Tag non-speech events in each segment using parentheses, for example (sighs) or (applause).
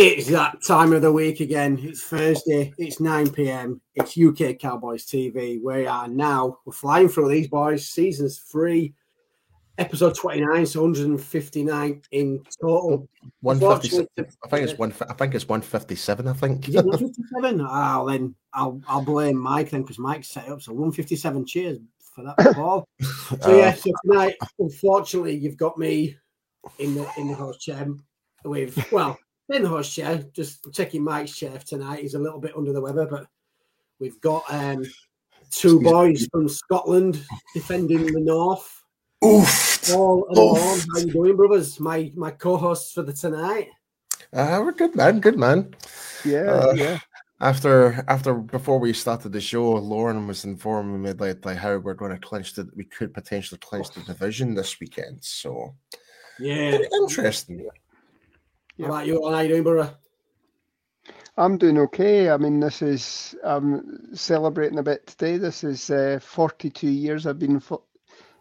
It's that time of the week again. It's Thursday. It's 9 p.m. It's UK Cowboys TV. We are now, we're flying through these boys. Seasons three, episode 29, so 159 in total. 157. I think it's one. I think it's 157. I think. Is it 157? oh, (laughs) ah, then I'll I'll blame Mike then because Mike set up. So 157. Cheers for that, (laughs) Paul. (laughs) so yeah, so tonight, unfortunately, you've got me in the in the host chair with well in the host chair, just checking Mike's chair tonight. He's a little bit under the weather, but we've got um, two boys from Scotland defending the North. Oof. Paul and Lorne, how you doing, brothers? My my co-hosts for the tonight. Uh, we're good, man. Good man. Yeah, Uh, yeah. After after before we started the show, Lorne was informing me like, like how we're going to clinch that we could potentially clinch the division this weekend. So Yeah. interesting. How about you? How you doing, brother? I'm doing okay. I mean, this is I'm celebrating a bit today. This is uh, 42 years I've been fo-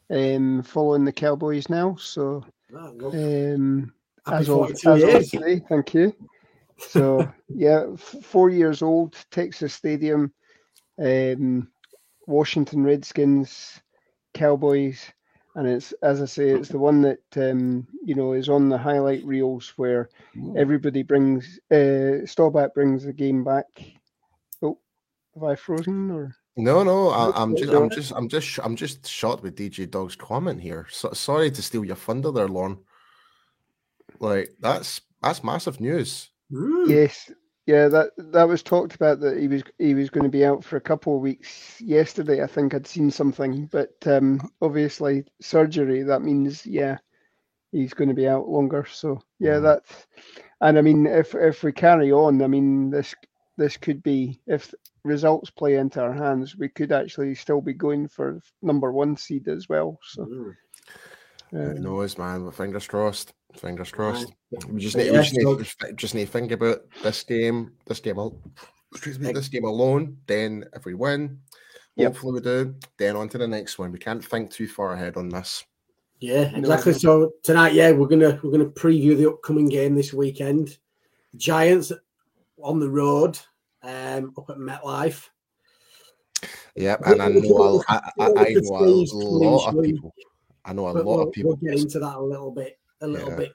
um, following the Cowboys now. So, Oh, um, as of, as of today, thank you. So, (laughs) yeah, f- four years old, Texas Stadium, um, Washington Redskins, Cowboys, and it's as I say, it's the one that um, you know is on the highlight reels where everybody brings uh Staubach brings the game back. Oh, have I frozen or No, no, I, I'm just, I'm just, I'm just, sh- I'm just shocked with DJ Dog's comment here. So, sorry to steal your thunder there, Lorne. Like that's that's massive news. yes, yeah that that was talked about that he was he was going to be out for a couple of weeks. Yesterday, I think I'd seen something, but um, obviously surgery. That means yeah, he's going to be out longer. So yeah, Mhm. that's and I mean if if we carry on, I mean this this could be if results play into our hands, we could actually still be going for number one seed as well. So. Hmm. Who Uh, knows, man? But fingers crossed. Fingers crossed. We just need, we just, need, just need to think about this game, this game, excuse me, this game alone. Then, if we win, Yep. hopefully we do. Then on to the next one. We can't think too far ahead on this. Yeah, exactly. So tonight, yeah, we're gonna we're gonna preview the upcoming game this weekend. Giants on the road, um, up at MetLife. Yep, and I know a, I, I, I Look at know a lot of people. I know a But lot we'll, of people. we'll get into that a little bit, a little Yeah. bit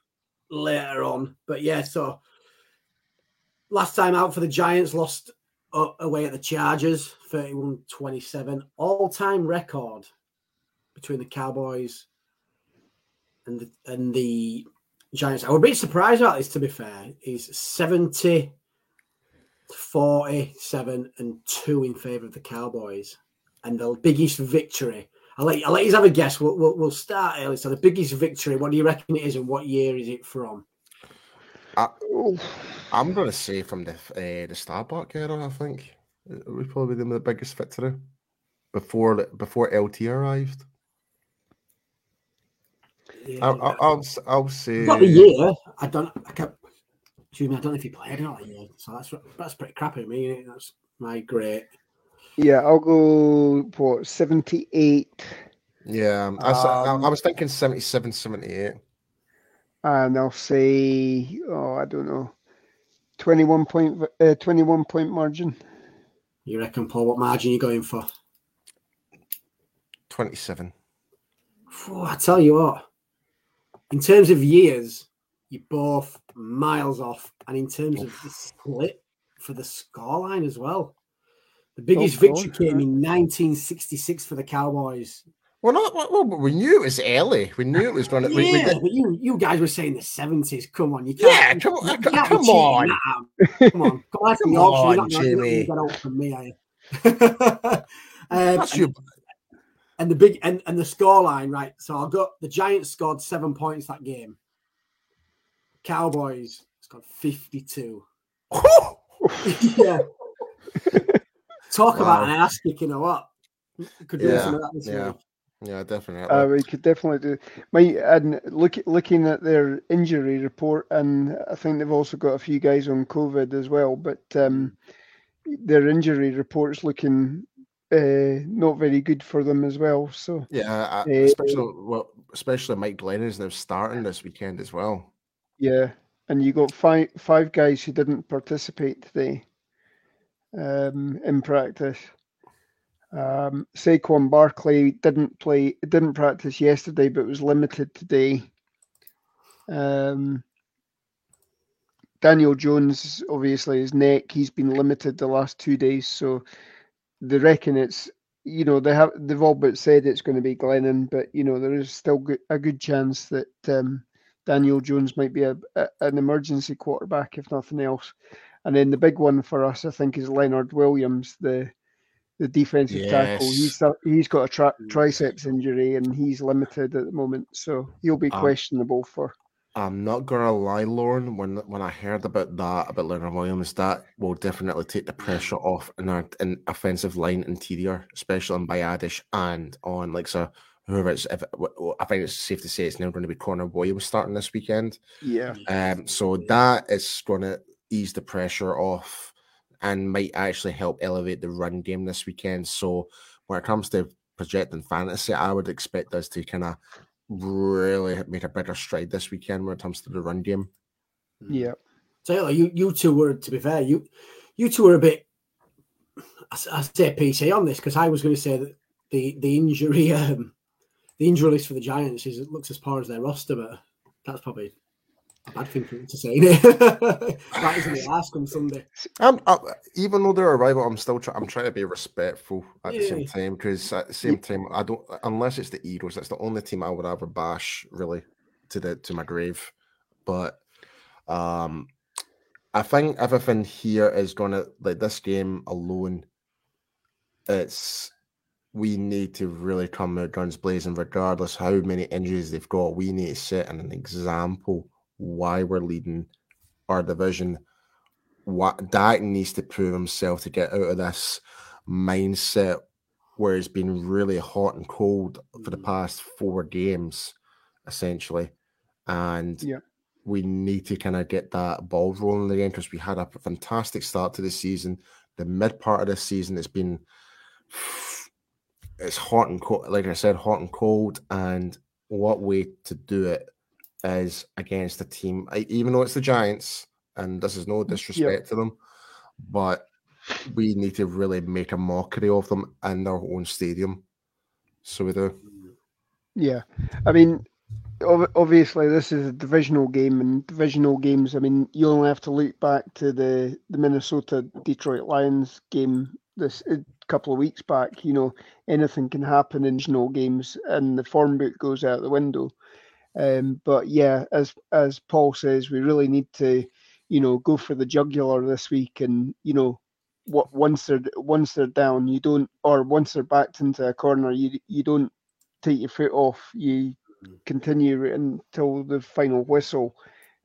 later on. But yeah, so last time out for the Giants, lost away at the Chargers, 31-27. All-time record between the Cowboys and the and the Giants. I would be surprised about this, to be fair. Is 70, 47, and 2 in favour of the Cowboys. And the biggest victory. I'll let, I'll let you have a guess. We'll, we'll, we'll start early. So, the biggest victory, what do you reckon it is, and what year is it from? oh, I'm going to say from the uh, the Staubach era. I think it was probably the, the biggest victory before before LT arrived. I, I, I'll s- I'll say Not the year. I don't. I can't. Excuse me. I don't know if he played or not that year. So that's that's pretty crappy. of Me, that's my great. Yeah, I'll go what seventy eight, Yeah, um, I, s- I- Um, I was thinking 77, 78. and I'll say oh I don't know, twenty one point uh, twenty one point margin. You reckon, Paul? What margin you going for? 27. Phew, I tell you what. In terms of years, you're both miles off, and in terms of the split for the scoreline as well. The biggest Oh, victory came in 1966 for the Cowboys. Well, not well, well, we knew it was early. We knew it was going to. We, we yeah, did, but you you guys were saying the 70s. Come on, you can't. yeah, come on, You c- come on. (laughs) Come on, come on, Come not- you're not Jimmy. get out from me, are you? (laughs) um, That's and, your, and the big and, and the scoreline, right? So I got the Giants scored seven points that game. Cowboys scored 52. (laughs) yeah. Talk about an ass kicking or what? Could do Yeah, some of that this yeah. week. yeah, definitely. Uh, we could definitely do. My and look looking at their injury report, and I think they've also got a few guys on COVID as well. But um, their injury report's looking uh, not very good for them as well. So yeah, I- eh, especially well, especially Mike Glenn is now starting this weekend as well. yeah, and you got five five guys who didn't participate today um, in practice. Um, Saquon Barkley didn't play, didn't practice yesterday, but was limited today. Um, Daniel Jones, obviously, his neck, he's been limited the last two days, so they reckon it's you know they have they've all but said it's going to be Glennon, but you know there is still a good chance that um, Daniel Jones might be a, a, an emergency quarterback if nothing else. And then the big one for us, I think, is Leonard Williams, the the defensive yes. tackle. He's he's got a tra- triceps injury and he's limited at the moment, so he'll be um, questionable for I'm not gonna lie, Lorne. When when I heard about that about Leonard Williams, that will definitely take the pressure off in our in offensive line interior, especially on Biadasz and on like so whoever it's. If, I think it's safe to say it's now going to be Connor Williams starting this weekend. Yeah. Um. So that is going to ease the pressure off and might actually help elevate the run game this weekend. So when it comes to projecting fantasy, I would expect us to kind of really make a better stride this weekend when it comes to the run game. Yeah. So you you two were to be fair, you you two were a bit I, I say PC on this because I was going to say that the the injury (laughs) um the injury list for the Giants is it looks as poor as their roster, but that's probably a bad thing for me to say. (laughs) that isn't it. Ask on Sunday. I'm, I, even though they're a rival, I'm still trying. I'm trying to be respectful at yeah. the same time because at the same time, I don't unless it's the Eagles. That's the only team I would ever bash really to the to my grave. But um, I think everything here is gonna like this game alone. It's we need to really come out guns blazing, regardless how many injuries they've got. We need to set an example why we're leading our division. What Dak needs to prove himself to get out of this mindset where it's been really hot and cold for the mm. past four games, essentially. And yeah. we need to kind of get that ball rolling again because we had a fantastic start to the season. The mid part of the season, it's been (sighs) it's hot and cold, like I said, hot and cold. And what way to do it is against a team, even though it's the Giants, and this is no mm, disrespect yep. to them, but we need to really make a mockery of them in their own stadium. So we do. Yeah, I mean, obviously this is a divisional game, and divisional games. I mean, you only have to look back to the the Minnesota Detroit Lions game this a couple of weeks back. You know, anything can happen in divisional games, and the form book goes out the window. Um, but yeah, as as Paul says, we really need to, you know, go for the jugular this week, and you know, what once they're once they're down, you don't, or once they're backed into a corner, you you don't take your foot off. You mm. continue until the final whistle,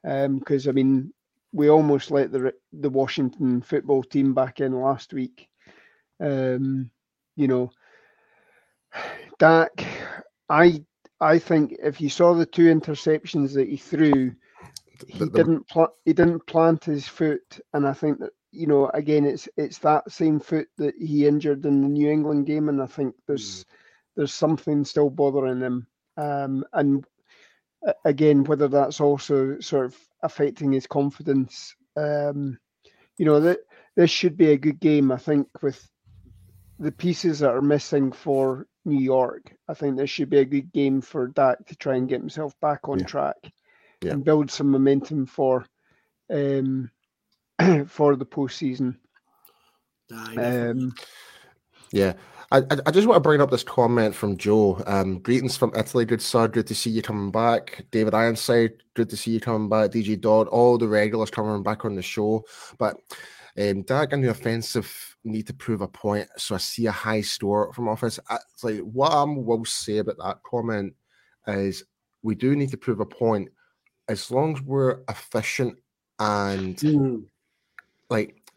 because um, I mean, we almost let the the Washington football team back in last week. Um, you know, (sighs) Dak, I I think if you saw the two interceptions that he threw, he the, the, didn't pl- he didn't plant his foot, and I think that you know again it's it's that same foot that he injured in the New England game, and I think there's mm. there's something still bothering him, um, and again whether that's also sort of affecting his confidence. Um, you know that this should be a good game, I think, with the pieces that are missing for New York. I think this should be a good game for Dak to try and get himself back on yeah. track yeah. and build some momentum for um, (clears throat) for the postseason. Um, yeah, I, I just want to bring up this comment from Joe. Um, greetings from Italy, good sir. Good to see you coming back. David Ironside, good to see you coming back. DJ Dodd, all the regulars coming back on the show. But um, Dak and the offensive need to prove a point. So I see a high score from offense. It's like what I will say about that comment is we do need to prove a point. As long as we're efficient and mm. like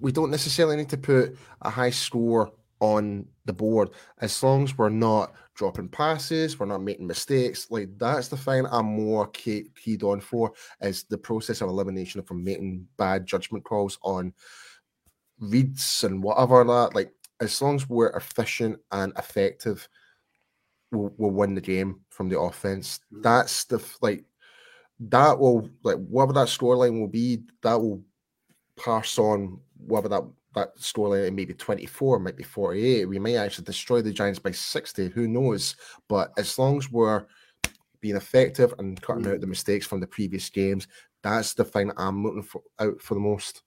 we don't necessarily need to put a high score on the board as long as we're not dropping passes, we're not making mistakes. Like that's the thing I'm more key, keyed on for is the process of elimination from making bad judgment calls on reads and whatever that. Like as long as we're efficient and effective, we'll, we'll win the game from the offense. Mm. That's the like that will like whatever that scoreline will be, that will pass on whether that that scoreline maybe 24, might be 48. We may actually destroy the Giants by 60. Who knows? But as long as we're being effective and cutting out the mistakes from the previous games, that's the thing that I'm looking for out for the most.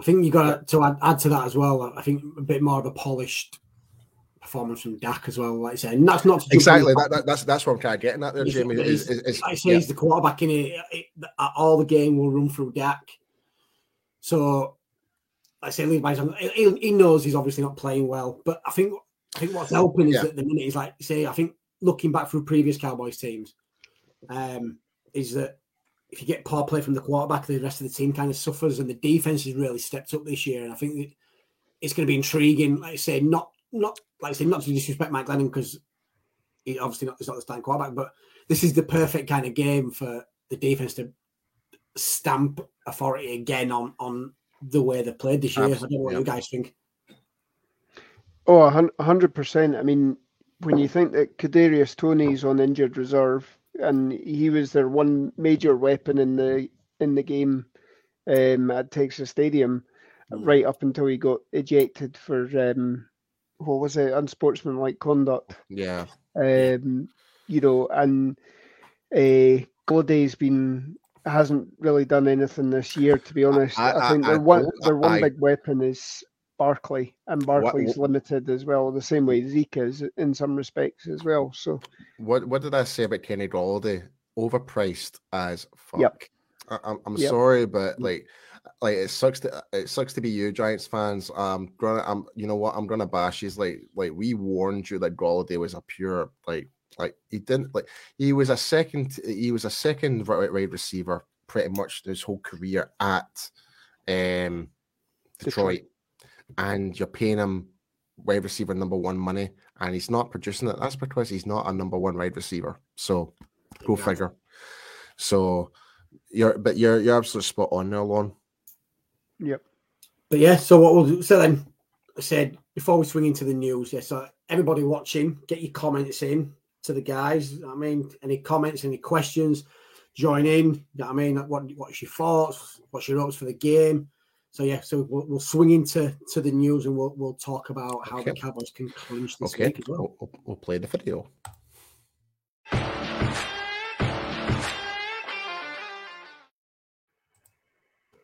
I think you got to add, add to that as well. I think a bit more of a polished performance from Dak as well. Like I say, and that's not exactly that, that, That's that's what I'm kind of getting at there, Jamie. Is, is, is, I say, yeah. he's the quarterback in it, it, All the game will run through Dak. So, I say, by he, he knows he's obviously not playing well, but I think I think what's helping is yeah. that the minute he's like say, I think looking back through previous Cowboys teams, um, is that if you get poor play from the quarterback, the rest of the team kind of suffers, and the defense has really stepped up this year. And I think it's going to be intriguing. Like I say, not not like I say, not to disrespect Mike Glennon because he obviously not, he's not the starting quarterback, but this is the perfect kind of game for the defense to stamp authority again on on the way they played this year. Absolutely. I don't know what yeah. you guys think. Oh, hundred percent. I mean, when you think that Kadarius Toney's on injured reserve, and he was their one major weapon in the in the game um, at Texas Stadium, mm. right up until he got ejected for um, what was it, unsportsmanlike conduct. Yeah. Um, you know, and uh, Golladay's been hasn't really done anything this year, to be honest. I, I, I think I, their one their one big weapon is Barkley, and Barkley's what, limited as well, the same way Zeke is in some respects as well. So, what what did I say about Kenny Golladay? Overpriced as fuck. Yep. I, am I'm yep. sorry, but like, like it sucks to it sucks to be you Giants fans. Um, gonna I'm you know what I'm gonna bash. He's like like we warned you that Golladay was a pure like like he didn't like he was a second he was a second right, right receiver pretty much his whole career at um Detroit. Detroit and you're paying him wide receiver number one money, and he's not producing it. That's because he's not a number one wide receiver. So go yeah. figure. So you're but you're you're absolutely spot on there, Lorne. Yep. But yeah, so what we'll do so then I said before we swing into the news, yeah, so everybody watching, get your comments in to the guys. I mean, any comments, any questions, join in. You know what I mean, what what's your thoughts? What's your hopes for the game? So yeah, so we'll, we'll swing into to the news and we'll we'll talk about how okay. the Cowboys can clinch this okay. week as well. We'll, we'll play the video.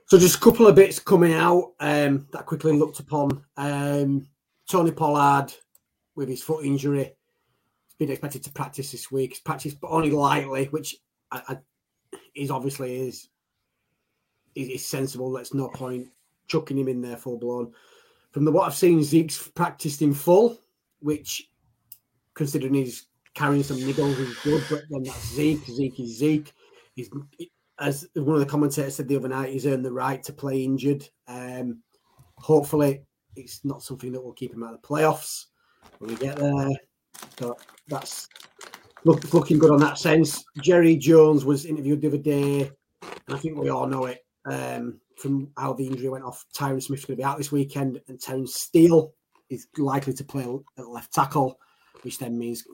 So just a couple of bits coming out um, that quickly looked upon. Um, Tony Pollard with his foot injury, he's been expected to practice this week. He's practiced, but only lightly, which I, I, is obviously is, is, is sensible. There's no point chucking him in there full blown. From the what I've seen, Zeke's practiced in full, which, considering he's carrying some niggles, is good. But then that's Zeke. Zeke is Zeke. He's as one of the commentators said the other night, he's earned the right to play injured. Um, hopefully, it's not something that will keep him out of the playoffs when we get there. But that's look, looking good on that sense. Jerry Jones was interviewed the other day, and I think we all know it. Um, from how the injury went off, Tyron Smith's going to be out this weekend, and Terence Steele is likely to play at left tackle, which then means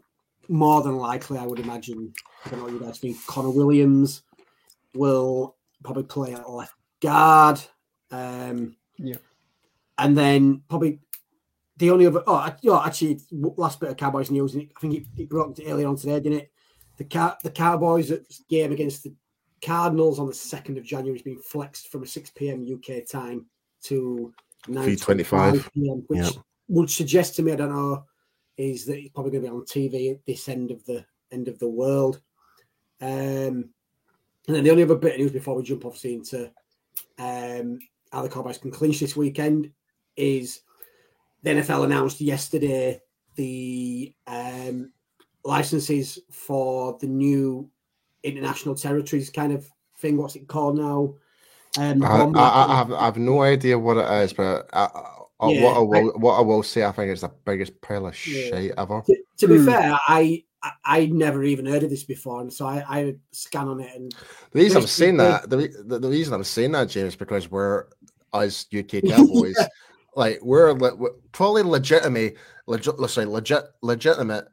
more than likely, I would imagine. I don't know what you guys think. Connor Williams will probably play at left guard. Um, yeah, and then probably the only other. Oh, know, actually, last bit of Cowboys news. I think it, it broke earlier on today, didn't it? The car, the Cowboys game against the Cardinals on the 2nd of January has been flexed from a 6 p.m. UK time to 9.25 p.m., which yep. would suggest to me, I don't know, is that it's probably going to be on TV at this end of the end of the world. Um, and then the only other bit of news before we jump obviously into um, how the Cowboys can clinch this weekend is the NFL announced yesterday the um, licenses for the new international territories kind of thing. What's it called now? Um, I, I, I, have, I have no idea what it is, but I, yeah, what I will what I will say, I think it's the biggest pile of yeah. shit ever. To, to be mm. fair, I, I I never even heard of this before, and so I, I scan on it. And the reason I'm saying that, the, the, the reason I'm saying that, James, because we're as UK (laughs) Cowboys, yeah. like we're, we're probably legitimate, legit, let's say legit, legitimate,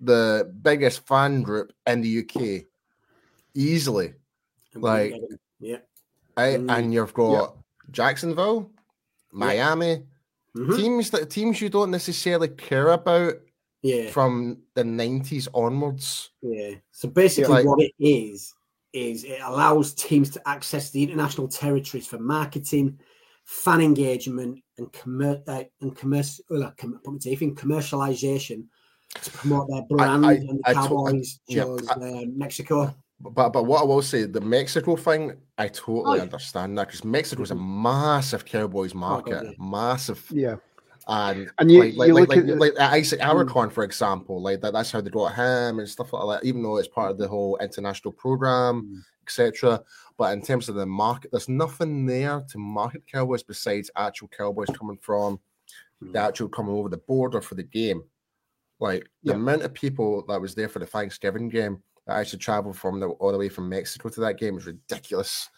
the biggest fan group in the UK easily. Like, yeah, right? Mm. and you've got Jacksonville, Miami, Mhm. teams that teams you don't necessarily care about yeah, from the '90s onwards. yeah. So basically, like- what it is is it allows teams to access the international territories for marketing, fan engagement, and commer- uh, and commercial uh, com- put my commercialization to promote their brand I- and the I to- I- Cowboys yeah, chose I- uh, Mexico. But but what I will say, the Mexico thing, I totally Oh, yeah. understand that because Mexico is a massive Cowboys market, yeah. massive, Yeah. and And you- like like you like, look like, at the- like Isaac Mm. Alarcon, for example, like that, that's how they got him and stuff like that. Even though it's part of the whole international program, Mm. etc. But in terms of the market, there's nothing there to market Cowboys besides actual Cowboys coming from the Mm. actual coming over the border for the game. Like the Yeah. amount of people that was there for the Thanksgiving game that actually traveled from the, all the way from Mexico to that game was ridiculous.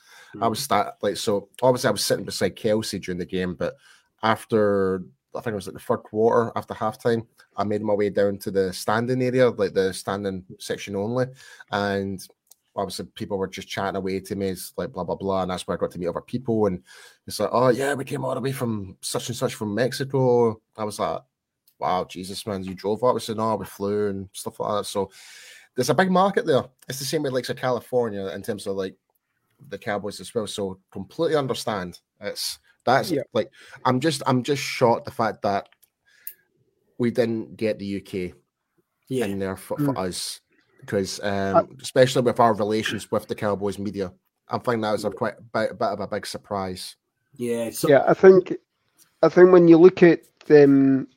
I was mm. that like so obviously I was sitting beside Kelsey during the game, but after I think it was like the third quarter after halftime, I made my way down to the standing area, like the standing section only, and obviously people were just chatting away to me, it's like blah blah blah, and that's where I got to meet other people, and it's like, oh yeah, we came all the way from such and such from Mexico. I was like, wow, Jesus man, you drove up. I said, no, we flew and stuff like that. So there's a big market there. It's the same with like so California in terms of like the Cowboys as well. So completely understand. It's that's Yeah. like I'm just I'm just shocked the fact that we didn't get the UK Yeah, in there for, for Mm. us because um, especially with our relations with the Cowboys media. I think that was a quite bit, bit of a big surprise. yeah. So yeah, I think I think when you look at them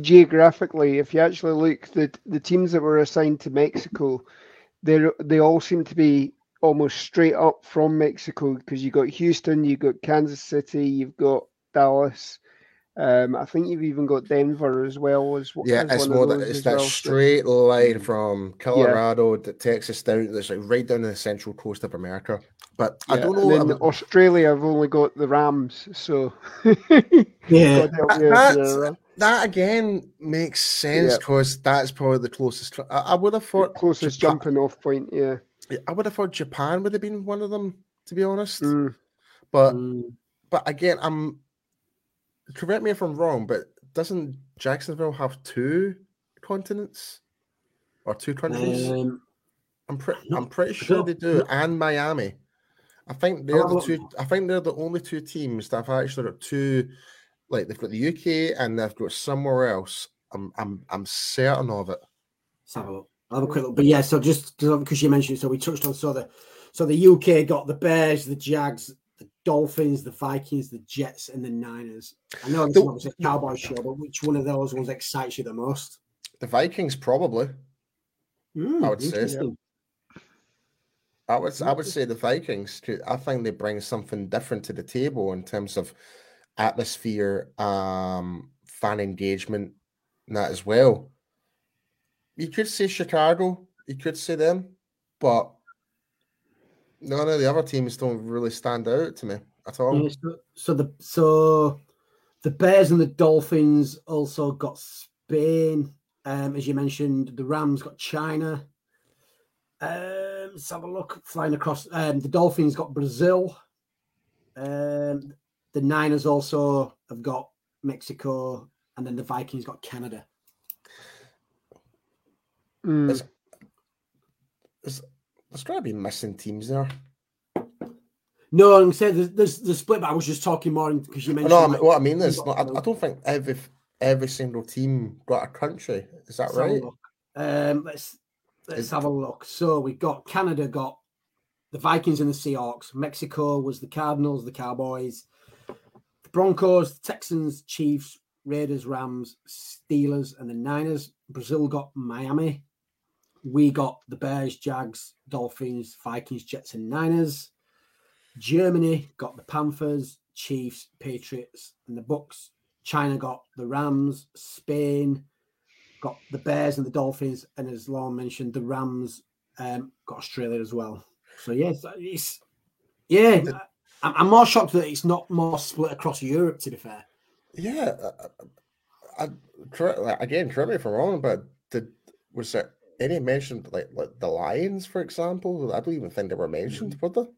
geographically, if you actually look the the teams that were assigned to Mexico, they they all seem to be almost straight up from Mexico because you got Houston, you got Kansas City, you've got Dallas. Um, I think you've even got Denver as well as Yeah, as it's more that it's that well. So- straight line from Colorado to Texas down. That's like right down the central coast of America. But I don't and know. then about- Australia, I've only got the Rams, so (laughs) yeah, That- you if that's- you're a that again makes sense Yeah. because that's probably the closest. I, I would have thought closest Japan- jumping off point. Yeah. I would have thought Japan would have been one of them, to be honest. Mm. But Mm, but again, I'm correct me if I'm wrong, but doesn't Jacksonville have two continents or two countries? um, I'm pretty I'm pretty I sure they do, and Miami. I think they're the two. I think they're the only two teams that have actually got two. Like they've got the UK and they've got somewhere else. I'm I'm I'm certain of it. Let's have a look. I'll have a quick look. But yeah, so just because you mentioned, it, so we touched on so the so the UK got the Bears, the Jags, the Dolphins, the Vikings, the Jets, and the Niners. I know it's The- is a cowboy show, but which one of those ones excites you the most? The Vikings probably. Hmm, I would say. I would I would say the Vikings. I think they bring something different to the table in terms of atmosphere, um, fan engagement, and that as well. You could say Chicago. You could say them, but none of the other teams don't really stand out to me at all. Yeah, so, so the so the Bears and the Dolphins also got Spain. Um, as you mentioned, the Rams got China. Um, let's have a look. Flying across, um, the Dolphins got Brazil. Um, the Niners also have got Mexico, and then the Vikings got Canada. Mm. There's, there's, there's got to be missing teams there. No, I'm saying there's, there's the split, but I was just talking more because you mentioned. No, like, what I mean is, you've no, I, I don't think every every single team got a country. Is that Let's have a right? look. Um, let's let's have a look. So we got Canada got the Vikings and the Seahawks. Mexico was the Cardinals, the Cowboys, the Broncos, the Texans, Chiefs, Raiders, Rams, Steelers, and the Niners. Brazil got Miami. We got the Bears, Jags, Dolphins, Vikings, Jets, and Niners. Germany got the Panthers, Chiefs, Patriots, and the Bucks. China got the Rams, Spain, got the Bears and the Dolphins, and as Lorne mentioned, the Rams um, got Australia as well. So yes, it's yeah. I'm more shocked that it's not more split across Europe. To be fair, Yeah, I, I, I, again, correct me if I'm wrong, but did was there any mention like, like the Lions, for example? I don't even think they were mentioned, mm. were they?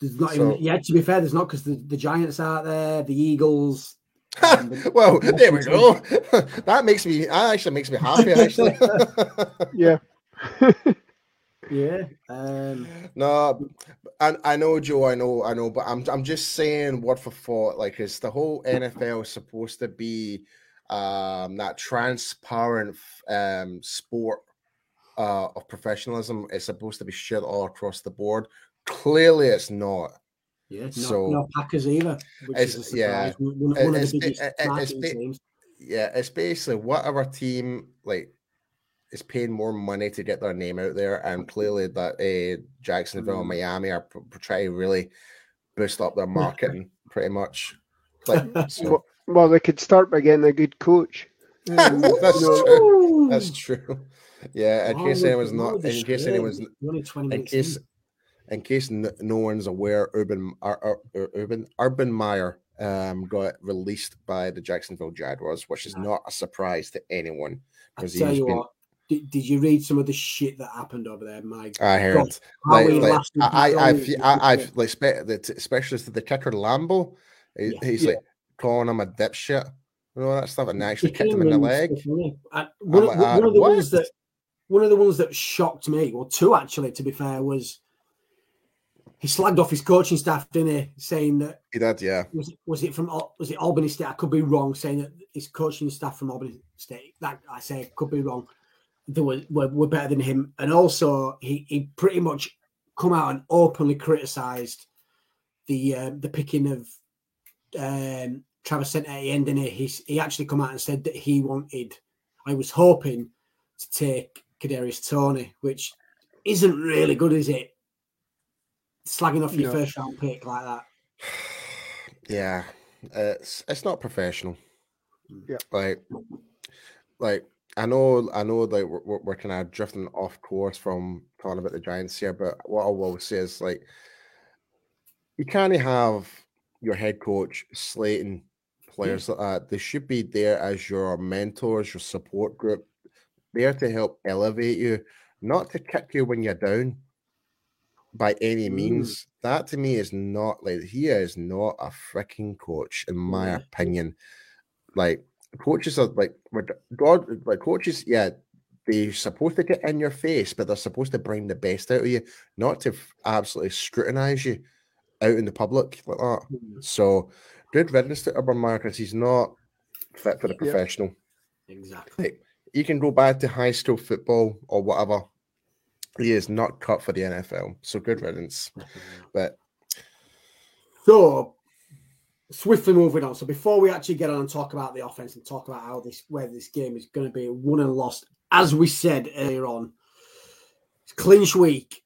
There's not So- even, yeah, to be fair, there's not because the, the Giants are there, the Eagles. Um, (laughs) well, (laughs) there we go. (laughs) that makes me. That actually makes me happy. Actually, Yeah. yeah. Um, no, I, I know, Joe. I know, I know, but I'm I'm just saying word for thought. Like, is the whole NFL supposed to be um that transparent um sport uh of professionalism? It's supposed to be shared all across the board. Clearly, it's not. Yeah, no, So- no Packers either, which is a It's- yeah. One, one It- of it's- the biggest it- it- it's marketing bit- teams. yeah, it's basically whatever team like is paying more money to get their name out there, and clearly that uh, Jacksonville and Mm. Miami are p- p- trying to really boost up their marketing, pretty much. (laughs) Like, so, Well, they could start by getting a good coach. That's you true. that's true. (laughs) Yeah, in Oh, case look, anyone's not, they're in case straight. anyone's, We're only 20 in case, in. case no, no one's aware, Urban, Ur, Ur, Ur- Urban, Urban Meyer um got released by the Jacksonville Jaguars, which is not a surprise to anyone. I because tell you been- what, did, did you read some of the shit that happened over there, Mike? I heard. God, like, like, I, I, I've. I, I've, like, spe- the t- especially the kicker Lambo, he- Yeah. he's Yeah. like calling him a dipshit and all that stuff, and actually kicked him in the leg. and stuff, didn't he? And one, like, of- one uh, of the what? ones that one of the ones that shocked me, well, two actually, to be fair, was he slagged off his coaching staff, didn't he? Saying that He did, yeah. was it, was it from was it Albany State? I could be wrong, saying that his coaching staff from Albany State. That I say could be wrong. They were, were, were better than him, and also he he pretty much come out and openly criticised the uh, the picking of um, Travis Etienne at the end. And he he actually come out and said that he wanted. I was hoping to take Kadarius Toney, which isn't really good, is it? Slagging off your No. first round pick like that. Yeah, it's it's not professional. Yeah. like, like I know, I know, like we're, we're, we're kind of drifting off course from talking about the Giants here, but what I will say is like, you can't have your head coach slating players like that. They should be there as your mentors, your support group, there to help elevate you, not to kick you when you're down by any Mm. means. That to me is not like he is not a freaking coach, in my Yeah. opinion. Like coaches are like God, like coaches, yeah, they're supposed to get in your face, but they're supposed to bring the best out of you, not to absolutely scrutinize you out in the public like that. So good riddance to Urban because he's not fit for the Yeah. professional. Exactly. He can go back to high school football or whatever. He is not cut for the NFL. So good riddance. But So, swiftly moving on. So, before we actually get on and talk about the offense and talk about how this, where this game is going to be won and lost, as we said earlier on, it's clinch week.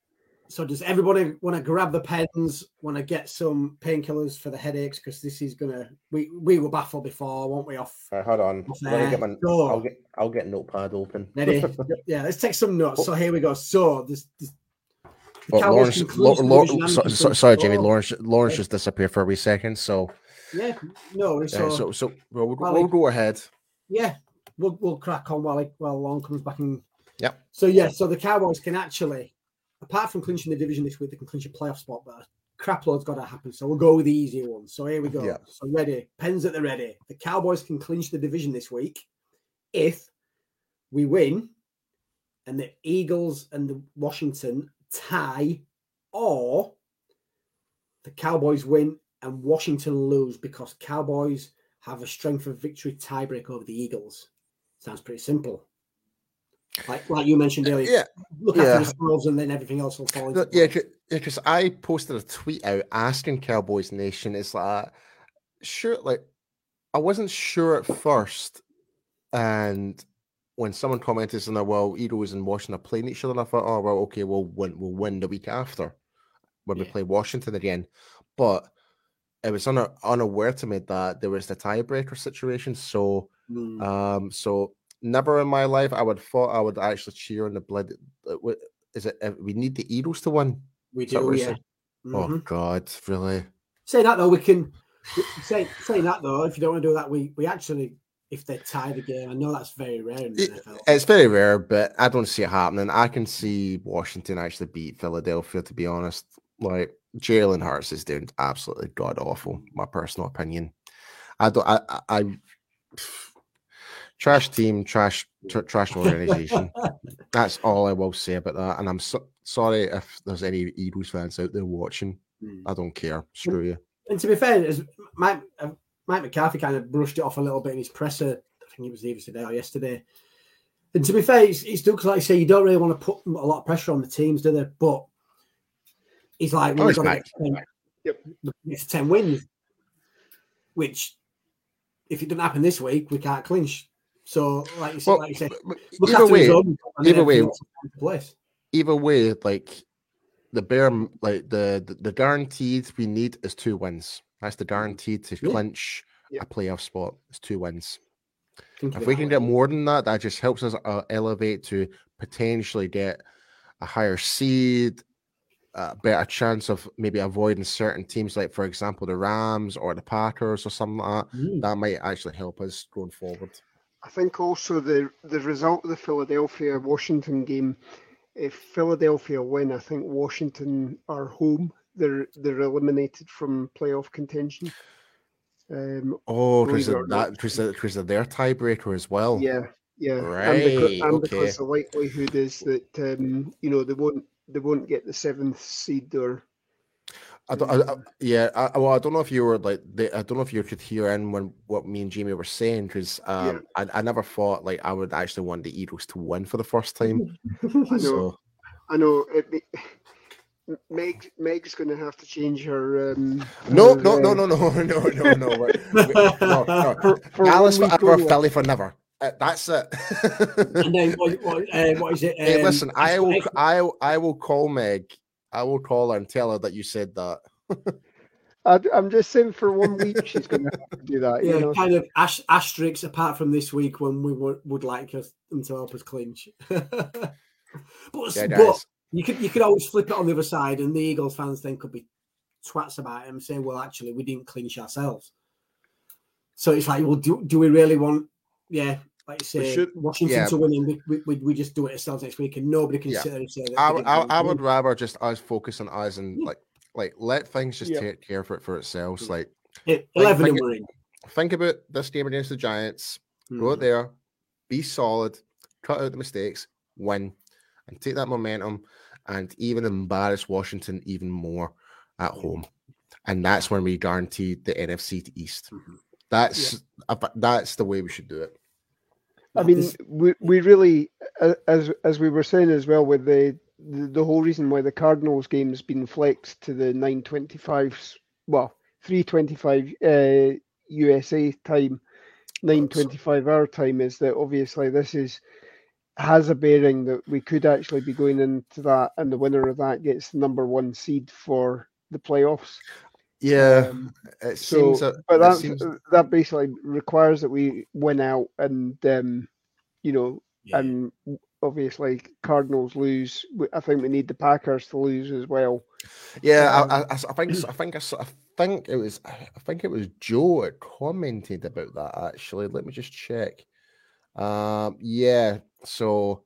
So, does everybody want to grab the pens? Want to get some painkillers for the headaches? Because this is going to. We we were baffled before, weren't we? Off uh, hold on. Off Let me get my there. Go. I'll get I'll get notepad open. ready? (laughs) yeah, let's take some notes. So here we go. So this. this the Well, Cowboys Lawrence, can Lo- clinch the Lo- division and so, so, sorry, Jamie. ball. Lawrence, Lawrence Yeah. just disappeared for a wee second. So, Yeah, no. uh, So, so, so we'll, Well, we'll go ahead. yeah, we'll, we'll crack on while he, while Long comes back and. Yep. So yeah, so the Cowboys can actually, apart from clinching the division this week, they can clinch a playoff spot, but a crap load's got to happen. So we'll go with the easier one. So here we go. Yeah. So ready, pens at the ready. The Cowboys can clinch the division this week if we win, and the Eagles and the Washington tie, or the Cowboys win and Washington lose because Cowboys have a strength of victory tiebreak over the Eagles. Sounds pretty simple. Like like you mentioned earlier, Yeah, look yeah. after yourselves and then everything else will fall into yeah, because I posted a tweet out asking Cowboys Nation, it's like, sure, like, I wasn't sure at first. And when someone commented saying, well, Eagles and Washington are playing each other, and I thought, oh, well, okay, we'll win, we'll win the week after when we play Washington again. But it was una- unaware to me that there was the tiebreaker situation. So, Mm. um, so never in my life I would thought I would actually cheer on the blood. Is it? uh, We need the Eagles to win. we do, yeah. Oh Mhm. God, really? Say that though, we can say saying that though. If you don't want to do that, we we actually if they tie the game. I know that's very rare in the NFL. It's very rare, but I don't see it happening. I can see Washington actually beat Philadelphia, to be honest. Like Jalen Hurts is doing absolutely god awful, my personal opinion. I don't I I, I trash team, trash (laughs) tr- trash organization. That's all I will say about that. And I'm so, sorry if there's any Eagles fans out there watching. Hmm. I don't care. Screw you. And to be fair, as Mike, uh, Mike McCarthy kind of brushed it off a little bit in his presser. I think it was either today or yesterday. And to be fair, it's, it's still because, like I say, you don't really want to put a lot of pressure on the teams, do they? But he's like, Oh, we've got to get 10, Yep. it's 10 wins, which if it doesn't happen this week, we can't clinch. So, like you said, Well, like you said look either way, either way- everything else will come into place. either way, like the bare, like the, the the guaranteed we need is two wins. That's the guaranteed to Yeah. clinch Yeah. a playoff spot. It's two wins. If we can get more than that, that just helps us uh, elevate to potentially get a higher seed, a better chance of maybe avoiding certain teams, like for example the Rams or the Packers or something like that. Mm. That might actually help us going forward. I think also the the result of the Philadelphia Washington game, if Philadelphia win, I think Washington are home. They're they're eliminated from playoff contention. Um, Oh, because of that, because of, because of their tiebreaker as well. yeah, yeah, and, Right, because, and okay. because the likelihood is that um, you know they won't they won't get the seventh seed or I don't, I, I- yeah, I, I- well, I don't know if you were like, the, I don't know if you could hear in when what me and Jamie were saying because um, I, I never thought like I would actually want the Eagles to win for the first time. (laughs) I know. So I know it. may- (laughs) Meg Meg's going to have to change her. Um, no, her, no, uh, no, (laughs) no, no, no, no, no, we're- we- no, no. For, for Dallas forever. Philly for never. Uh, that's it. and then what, what, uh, what is it? hey, Um, listen, I will, I, will- I will call Meg. I will call her and tell her that you said that. (laughs) I, I'm just saying for one week she's going to have to do that. yeah, you know, kind of ash- asterisks apart from this week when we would, would like us, them to help us clinch. (laughs) but Yeah, but you could you could always flip it on the other side, and the Eagles fans then could be twats about him, saying, "Well, actually, we didn't clinch ourselves." So it's like, well, do, do we really want? Yeah, like you say, should- Washington yeah. to win, we, we, we, just do it ourselves next week, and nobody can Yeah. sit there and say that. I, would- I, I would rather just us focus on us and Yeah. like like let things just take care for it for itself. Yeah. Like Yeah, like, eleven think and it- think about this game against the Giants. Go out Mhm. there, be solid, cut out the mistakes, win, and take that momentum and even embarrass Washington even more at home. And that's when we guarantee the NFC to East. Mhm. That's that's the way we should do it. I mean, this- we, we really, as as we were saying as well, with the the, the whole reason why the Cardinals game has been flexed to the 9:25, well, 3:25 uh, USA time, 9:25 our time is that obviously this is has a bearing that we could actually be going into that, and the winner of that gets the number one seed for the playoffs. Yeah, Um, it so, seems that but it that's, seems- that basically requires that we win out, and um, you know, Yeah. and obviously Cardinals lose. I think we need the Packers to lose as well. Yeah, Um, I, I, I s- I think I think I think it was I think it was Joe that commented about that actually. Let me just check. Um, yeah, so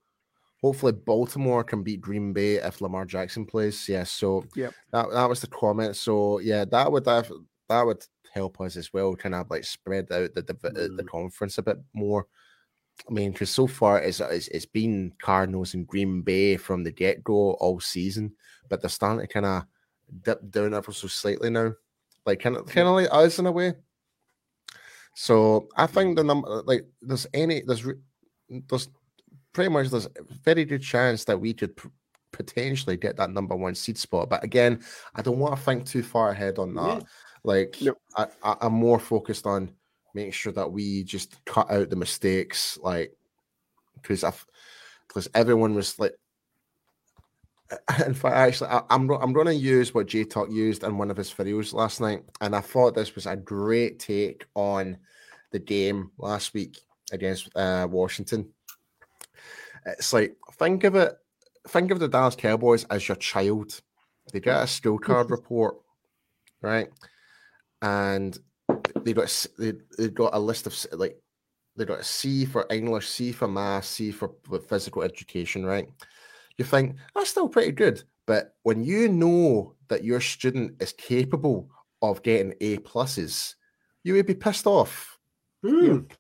hopefully Baltimore can beat Green Bay if Lamar Jackson plays. Yeah, so Yep. that that was the comment. So yeah, that would have that would help us as well, kind of like spread out the div- uh, the Mm. conference a bit more. I mean, because so far it's, it's it's been Cardinals and Green Bay from the get go all season, but they're starting to kind of dip down ever so slightly now, like kind of kind of like us in a way. So I think the number like there's any there's there's pretty much there's a very good chance that we could potentially get that number one seed spot. But again, I don't want to think too far ahead on that. Yeah. Like Nope. I, I, I'm more focused on making sure that we just cut out the mistakes, like because I've because everyone was like. (laughs) In fact, actually, I, I'm I'm going to use what J Tuck used in one of his videos last night, and I thought this was a great take on the game last week against uh, Washington. It's like think of it, think of the Dallas Cowboys as your child. They get a school card (laughs) report, right? And they got they they got a list of like they got a C for English, C for math, C for physical education, right? You think that's still pretty good. But when you know that your student is capable of getting A pluses, you would be pissed off. Mm.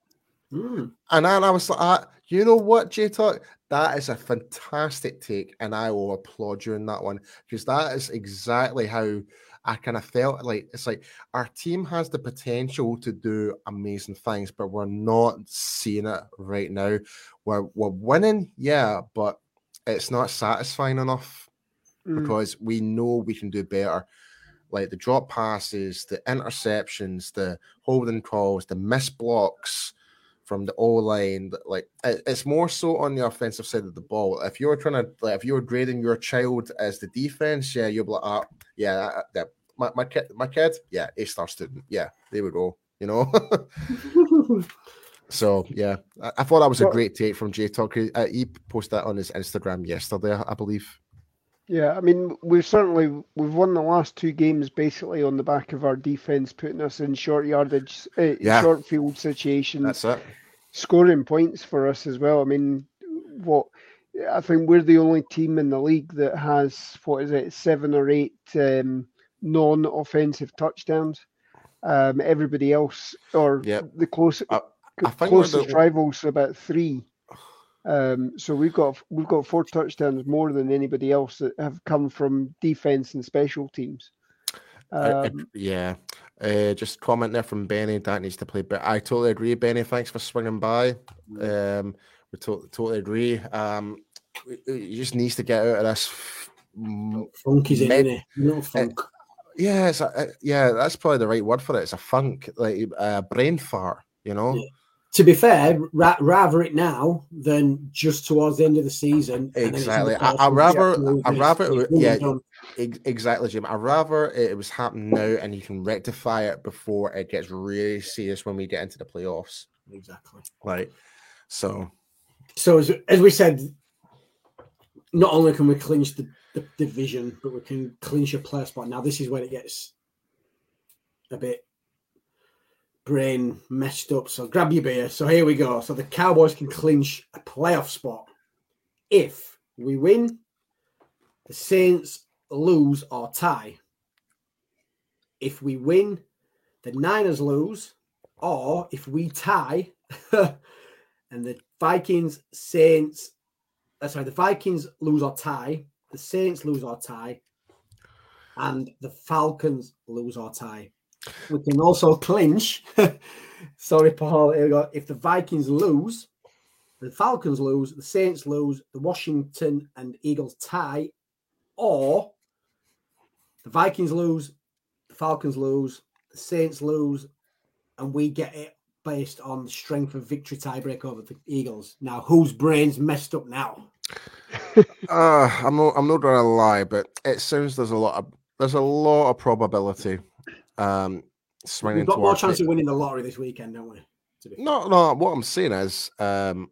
Mm. And then I was like, ah, you know what, J Tuck? That is a fantastic take, and I will applaud you in that one because that is exactly how I kind of felt like it's like our team has the potential to do amazing things, but we're not seeing it right now. We're we're winning, yeah, but it's not satisfying enough mm. because we know we can do better. Like the drop passes, the interceptions, the holding calls, the missed blocks from the O line. Like it's more so on the offensive side of the ball. If you're trying to, like, if you're grading your child as the defense, yeah, you'll be like, ah, yeah, that, that, my my kid, my kid, yeah, A star student, yeah, there we go. You know. (laughs) (laughs) so yeah, I, I, thought that was a great take from Jay Tucker. Uh, he posted that on his Instagram yesterday, I believe. Yeah, I mean, we've certainly we've won the last two games basically on the back of our defense putting us in short yardage, uh, yeah. short field situations. That's it scoring points for us as well. I mean, what I think we're the only team in the league that has what is it, seven or eight um, non-offensive touchdowns. Um, everybody else, or yep. the close, I, I closest the... rivals, about three. Um, so we've got we've got four touchdowns more than anybody else that have come from defense and special teams. Um, yeah, uh, just comment there from Benny. That needs to play. But I totally agree, Benny. Thanks for swinging by. Um, we to- totally agree. Um, he just needs to get out of this. Funky's in it. No funk. Uh, yeah, it's a, uh, yeah. That's probably the right word for it. It's a funk, like a uh, brain fart. You know. Yeah. To be fair, ra- rather it now than just towards the end of the season. Exactly. I, I rather, I rather, yeah, exactly, Jim. I rather it was happening now, and you can rectify it before it gets really serious when we get into the playoffs. Exactly. Right. So. So as, as we said, not only can we clinch the, the division, but we can clinch a player spot. Now this is where it gets a bit brain messed up. So grab your beer. So here we go. So the Cowboys can clinch a playoff spot if we win. The Saints lose or tie. If we win, the Niners lose, or if we tie, (laughs) and the Vikings, Saints, uh, sorry, the Vikings lose or tie, the Saints lose or tie, and the Falcons lose or tie. We can also (laughs) clinch. (laughs) sorry, Paul. If the Vikings lose, the Falcons lose, the Saints lose, the Washington and Eagles tie, or the Vikings lose, the Falcons lose, the Saints lose, and we get it based on the strength of victory tiebreak over the Eagles. Now, whose brains messed up now? uh, (laughs) I'm not. I'm not gonna lie, but it seems there's a lot of there's a lot of probability. Um, swinging. We've got more chance it. of winning the lottery this weekend, don't we? No, no. What I'm saying is, um,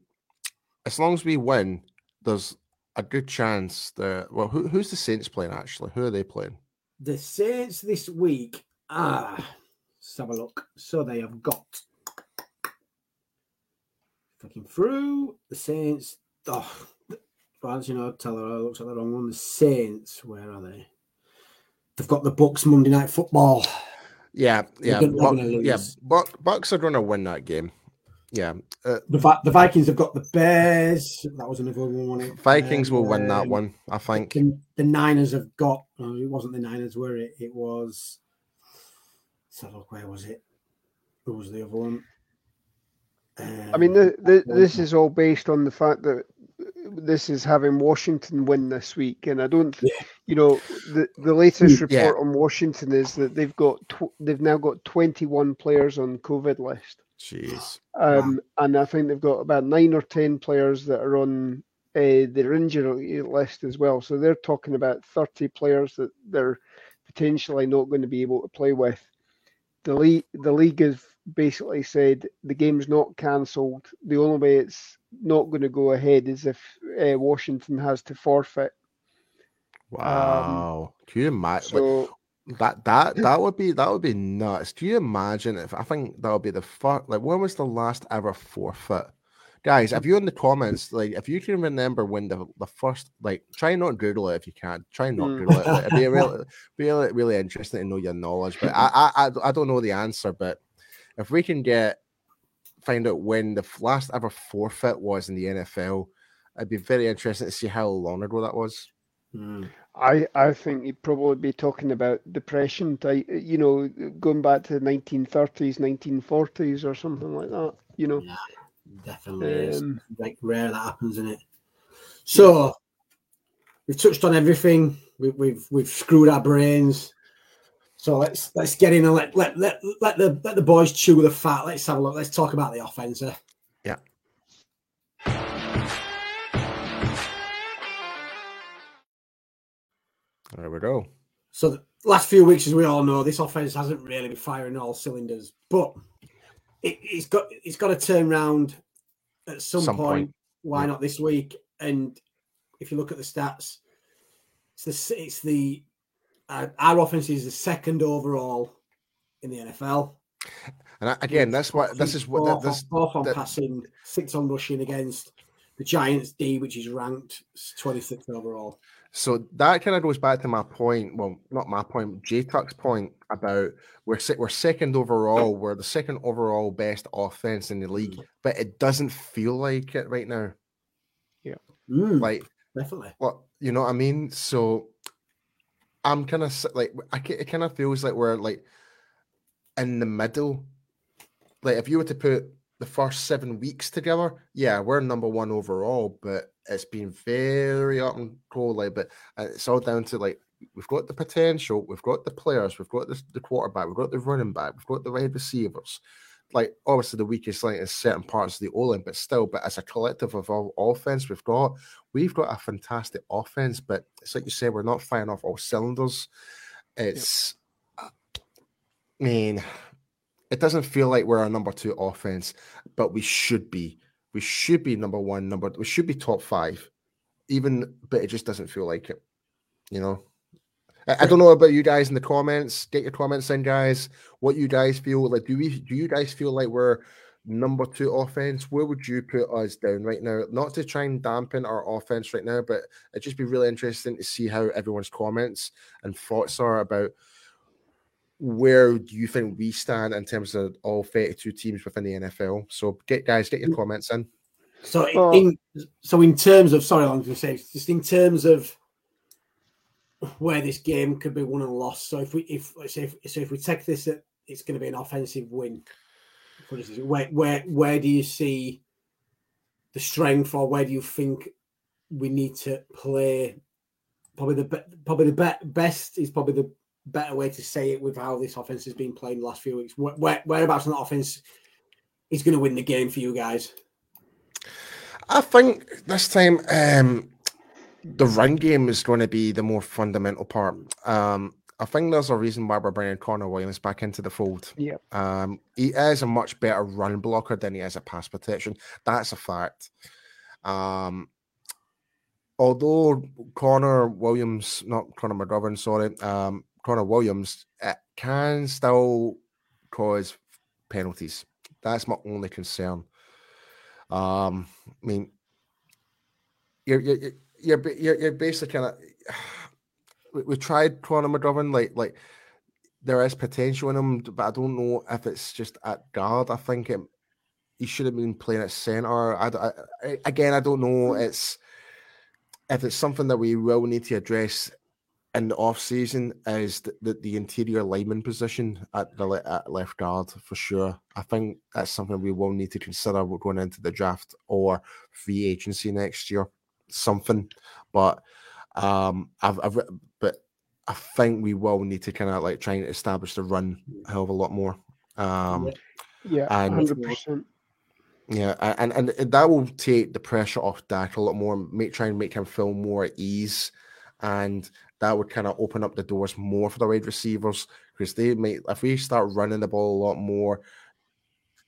as long as we win, there's a good chance that. Well, who, who's the Saints playing actually? Who are they playing? The Saints this week. Ah, let's have a look. So they have got fucking through the Saints. Oh, well, you know, tell her I looks at the wrong one. The Saints, where are they? They've got the Bucks Monday Night Football. Yeah, yeah, Buck, yeah. Buck, Bucks are going to win that game. Yeah, uh, the the Vikings have got the Bears. That was another one. Vikings um, will win that um, one, I think. The, the Niners have got. No, it wasn't the Niners, were it? It was. So look, where was it? Who was the other one? Um, I mean, the, the, this is all based on the fact that this is having Washington win this week, and I don't, yeah. you know, the the latest report yeah. on Washington is that they've got tw- they've now got twenty one players on COVID list. Jeez. Um, wow. And I think they've got about nine or 10 players that are on uh, their injury list as well. So they're talking about 30 players that they're potentially not going to be able to play with. The league, the league has basically said the game's not cancelled. The only way it's not going to go ahead is if uh, Washington has to forfeit. Wow. Um, Can you imagine? So, That that that would be that would be nuts. Do you imagine if I think that would be the first like when was the last ever forfeit? Guys, if you in the comments, like if you can remember when the, the first like try not to Google it if you can. Try not mm. Google it. Like, it'd be really (laughs) really really interesting to know your knowledge. But I, (laughs) I I don't know the answer, but if we can get find out when the last ever forfeit was in the NFL, it'd be very interesting to see how long ago that was. Mm. I I think you'd probably be talking about depression type, you know, going back to the 1930s, 1940s, or something like that. You know, yeah, definitely um, is. like rare that happens, isn't it? So we've touched on everything. We, we've we've screwed our brains. So let's let's get in and let let let let the let the boys chew the fat. Let's have a look. Let's talk about the offense. Yeah. There we go. So the last few weeks, as we all know, this offense hasn't really been firing all cylinders, but it, has got it's got to turn around at some, some point. point. Why yeah. not this week? And if you look at the stats, it's the it's the uh, our offense is the second overall in the NFL. And again, that's what this is what fourth, this, fourth on that, passing, six on rushing against the Giants D, which is ranked 26th overall. So that kind of goes back to my point. Well, not my point, J Tuck's point about we're we're second overall. We're the second overall best offense in the league, mm. but it doesn't feel like it right now. Yeah, mm, like definitely. Well, you know what I mean. So I'm kind of like I it kind of feels like we're like in the middle. Like if you were to put the first seven weeks together, yeah, we're number one overall, but it's been very up and cold. Like, but uh, it's all down to like we've got the potential, we've got the players, we've got the, the quarterback, we've got the running back, we've got the wide receivers. Like obviously the weakest link is certain parts of the O line, but still, but as a collective of all offense, we've got we've got a fantastic offense. But it's like you said, we're not firing off all cylinders. It's, yep. I mean, it doesn't feel like we're a number two offense, but we should be. We should be number one, number we should be top five. Even but it just doesn't feel like it. You know. I, I don't know about you guys in the comments. Get your comments in, guys. What you guys feel like? Do we do you guys feel like we're number two offense? Where would you put us down right now? Not to try and dampen our offense right now, but it'd just be really interesting to see how everyone's comments and thoughts are about where do you think we stand in terms of all 32 teams within the NFL? So get guys, get your mm. comments in. So in so in terms of sorry, I'm going to say just in terms of where this game could be won and lost. So if we if so if, so if we take this, it's going to be an offensive win. Where where where do you see the strength, or where do you think we need to play? Probably the probably the be- best is probably the better way to say it with how this offense has been playing the last few weeks. Where, whereabouts in the offense is going to win the game for you guys? I think this time um, the run game is going to be the more fundamental part. Um, I think there's a reason why we're bringing Connor Williams back into the fold. Yeah. Um, he is a much better run blocker than he is a pass protection. That's a fact. Um, although Connor Williams, not Connor McGovern, sorry, um, Connor Williams, it can still cause penalties. That's my only concern. Um, I mean, you're you're you're, you're, you're basically kind of. (sighs) We, we tried Connor McGovern, like like there is potential in him, but I don't know if it's just at guard. I think it, he should have been playing at center. I, I, again, I don't know. Hmm. It's if it's something that we will need to address in the off season is the, the, the, interior lineman position at the at left guard for sure. I think that's something we will need to consider going into the draft or free agency next year. Something, but um, I've, I've but I think we will need to kind of like try and establish the run a hell of a lot more. Um, yeah, hundred percent. Yeah, and, and and that will take the pressure off Dak a lot more. Make try and make him feel more at ease, and that would kind of open up the doors more for the wide receivers because they may if we start running the ball a lot more,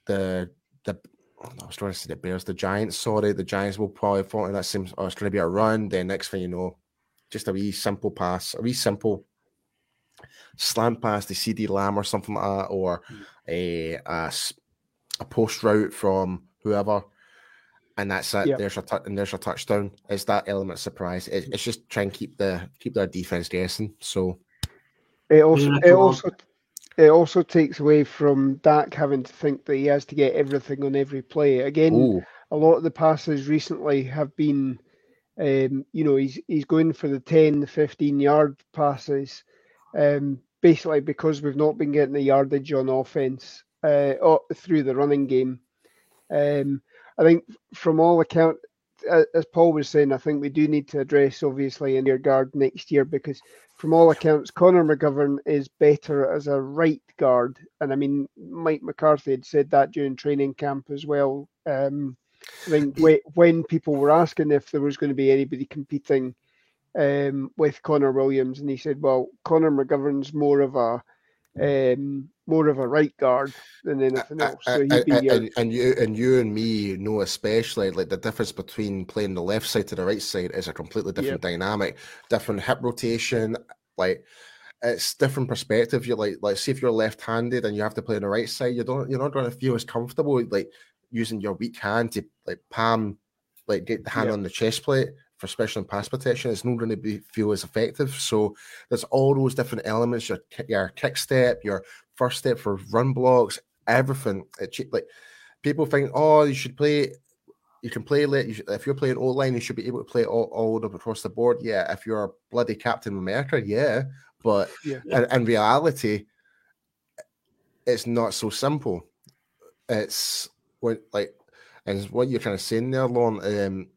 the the I was trying to say the Bears, the Giants, sorry, the Giants will probably fall and that seems oh it's gonna be a run. Then next thing you know, just a wee simple pass, a wee simple slant pass to CeeDee Lamb or something like that, or mm. a, a, a post route from whoever, and that's it. Yep. There's a t- and there's a touchdown. It's that element of surprise. It, it's just try and keep the keep their defense guessing. So it also it also it also takes away from Dak having to think that he has to get everything on every play. Again, Ooh. a lot of the passes recently have been, um, you know, he's he's going for the 10, the 15 yard passes, um, basically because we've not been getting the yardage on offense uh, through the running game. Um, I think from all account, as Paul was saying, I think we do need to address obviously in your guard next year because from all accounts, Connor McGovern is better as a right guard. And I mean, Mike McCarthy had said that during training camp as well. Um, I think when people were asking if there was going to be anybody competing um, with Connor Williams, and he said, "Well, Connor McGovern's more of a um, more of a right guard than anything else." So he'd be and, and, you and you and me know especially like the difference between playing the left side to the right side is a completely different yep. dynamic, different hip rotation, like it's different perspective. You're like, like, see if you're left-handed and you have to play on the right side, you don't, you're not going to feel as comfortable like using your weak hand to like palm, like get the hand yep. on the chest plate for special and pass protection, it's not going to be feel as effective. So there's all those different elements: your your kick step, your first step for run blocks, everything. It, like people think, oh, you should play. You can play late. You should, if you're playing O line, you should be able to play all, all across the board. Yeah, if you're a bloody Captain America, yeah. But yeah. In, in reality, it's not so simple. It's when like, and what you're kind of saying there, Lorne. Um,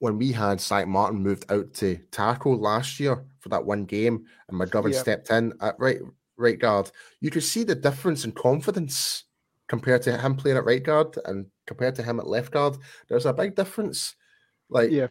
when we had Zack Martin moved out to tackle last year for that one game, and McGovern yeah. stepped in at right right guard, you could see the difference in confidence compared to him playing at right guard and compared to him at left guard. There's a big difference. Like, yeah,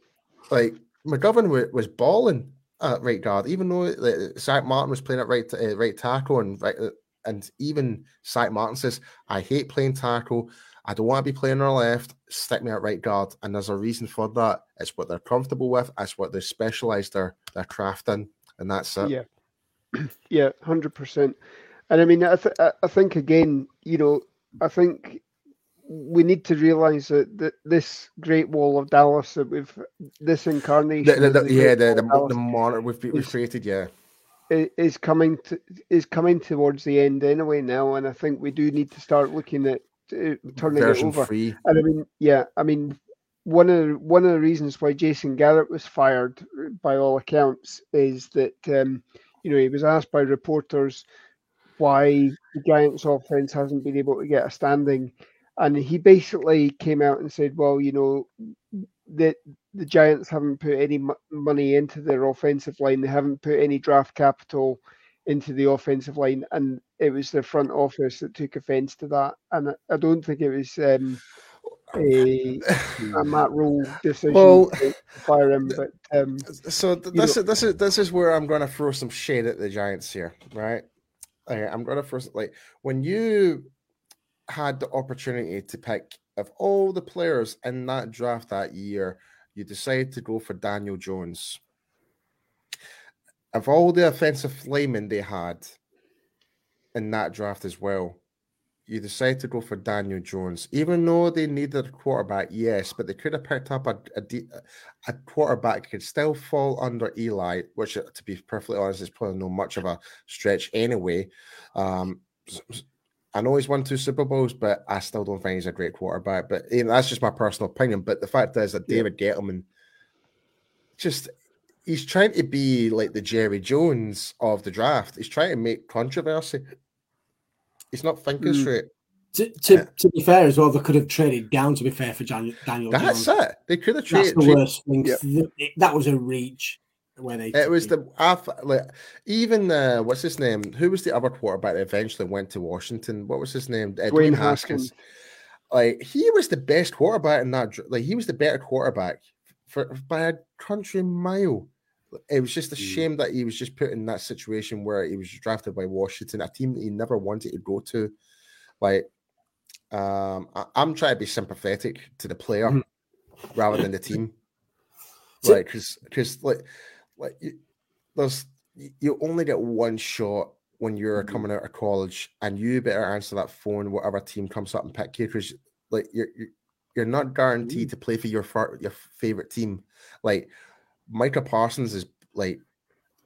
like McGovern w- was balling at right guard, even though like, Martin was playing at right uh, right tackle, and right, uh, and even Zack Martin says, "I hate playing tackle. I don't want to be playing on the left. Stick me at right guard. And there's a reason for that. It's what they're comfortable with. It's what they specialize their their craft in, and that's it. Yeah, (clears throat) yeah, hundred percent. And I mean, I, th- I think again, you know, I think we need to realize that, that this Great Wall of Dallas that we've this incarnation, the, the, the yeah, the the, the monitor we've, we've created, yeah, is coming to is coming towards the end anyway now, and I think we do need to start looking at turning Version it over. Free. And I mean, yeah, I mean, one of the, one of the reasons why Jason Garrett was fired, by all accounts, is that um, you know he was asked by reporters why the Giants' offense hasn't been able to get a standing, and he basically came out and said, "Well, you know, that the Giants haven't put any money into their offensive line. They haven't put any draft capital." into the offensive line, and it was the front office that took offence to that. And I don't think it was um, a, a (laughs) Matt Rhule decision well, to fire him. But um, so this is this is this is where I'm going to throw some shade at the Giants here, right? I'm going to first like when you had the opportunity to pick of all the players in that draft that year, you decided to go for Daniel Jones of all the offensive linemen they had in that draft as well, you decide to go for Daniel Jones, even though they needed a quarterback. Yes, but they could have picked up a a, a quarterback could still fall under Eli, which, uh, to be perfectly honest, is probably not much of a stretch anyway. Um, I know he's won two Super Bowls, but I still don't think he's a great quarterback. But you know, that's just my personal opinion. But the fact is that David Gettleman just he's trying to be like the Jerry Jones of the draft. He's trying to make controversy. He's not thinking mm. straight. To, to, yeah. to, be fair as well, they could have traded down. To be fair for Daniel, Daniel that's Jones. it. They could have traded. That's the worst thing. Yeah. That was a reach. Where they it was the like even uh, what's his name? Who was the other quarterback that eventually went to Washington? What was his name? Uh, Dwayne Haskins. Haskins. Like he was the best quarterback in that. Like he was the better quarterback for by a country mile it was just a mm. shame that he was just put in that situation where he was drafted by Washington, a team that he never wanted to go to. Like, um, I, am trying to be sympathetic to the player mm-hmm. rather than the team, (laughs) right? Because, because like, like you, there's you only get one shot when you're mm-hmm. coming out of college, and you better answer that phone, whatever team comes up and pick you, because like you're, you're you're not guaranteed mm-hmm. to play for your your favorite team. Like Micah Parsons is like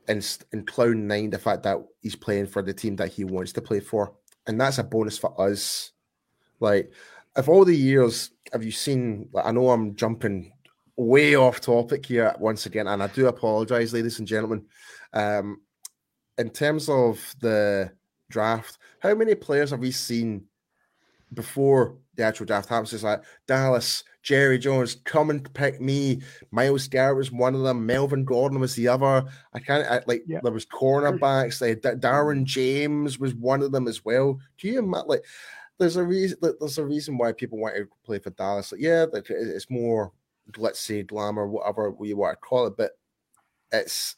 in in cloud nine the fact that he's playing for the team that he wants to play for, and that's a bonus for us. Like, of all the years, have you seen? Like, I know I'm jumping way off topic here once again, and I do apologize, ladies and gentlemen. Um, in terms of the draft, how many players have we seen before the actual draft happens? It's like Dallas, Jerry Jones, come and pick me. Myles Garrett was one of them. Melvin Gordon was the other. I can't I, like yeah. there was cornerbacks. Like Derwin James was one of them as well. Do you like? There's a reason. There's a reason why people want to play for Dallas. Like, yeah, it's more let's say glamour, whatever you want to call it, but it's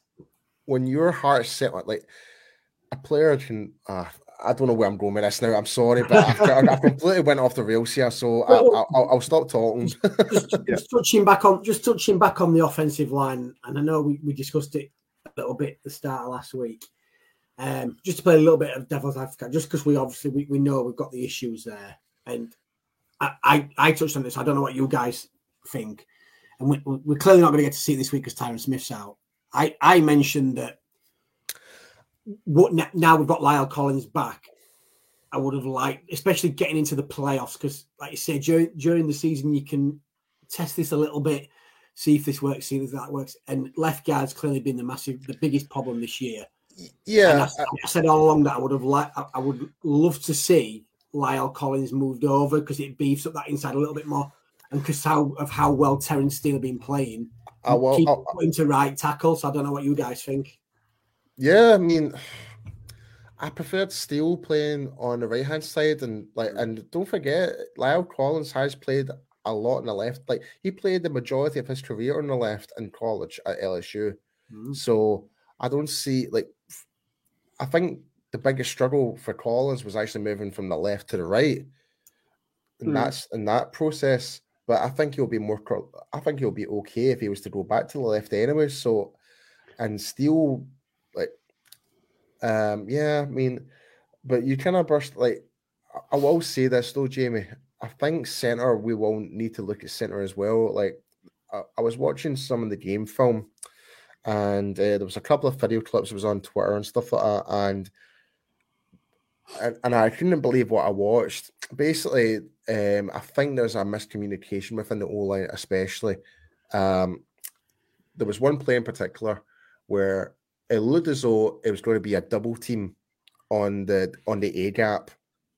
when your heart's set like, like a player can. Uh, I don't know where I'm going with this now. I'm sorry, but I've, I've completely went off the rails here, so I, will stop talking. just, just, (laughs) just, touching back on, just touching back on the offensive line, and I know we, we discussed it a little bit at the start of last week. Um, just to play a little bit of devil's advocate, just because we obviously we, we know we've got the issues there, and I, I, I touched on this. I don't know what you guys think, and we, we're clearly not going to get to see it this week because Tyron Smith's out. I I mentioned that what now we've got La'el Collins back. I would have liked, especially getting into the playoffs, because like you say, during during the season you can test this a little bit, see if this works, see if that works. And left guard's clearly been the massive, the biggest problem this year. Yeah, I, I, said all along that I would have liked, I would love to see La'el Collins moved over because it beefs up that inside a little bit more, and because how of how well Terence Steele been playing, I will keep putting to right tackle. So I don't know what you guys think. Yeah, I mean, I preferred Steele playing on the right hand side, and like, and don't forget, La'el Collins has played a lot on the left. Like, he played the majority of his career on the left in college at LSU. Mm-hmm. So I don't see like, I think the biggest struggle for Collins was actually moving from the left to the right, and mm. that's in that process. But I think he'll be more. I think he'll be okay if he was to go back to the left anyway. So, and Steele um, yeah, I mean, but you kind of burst like I will say this though, Jamie. I think center we will need to look at center as well. Like I, I was watching some of the game film, and uh, there was a couple of video clips it was on Twitter and stuff like that, and and, and I couldn't believe what I watched. Basically, um, I think there's a miscommunication within the O line, especially. Um, there was one play in particular where it looked as though it was going to be a double team on the on the A gap,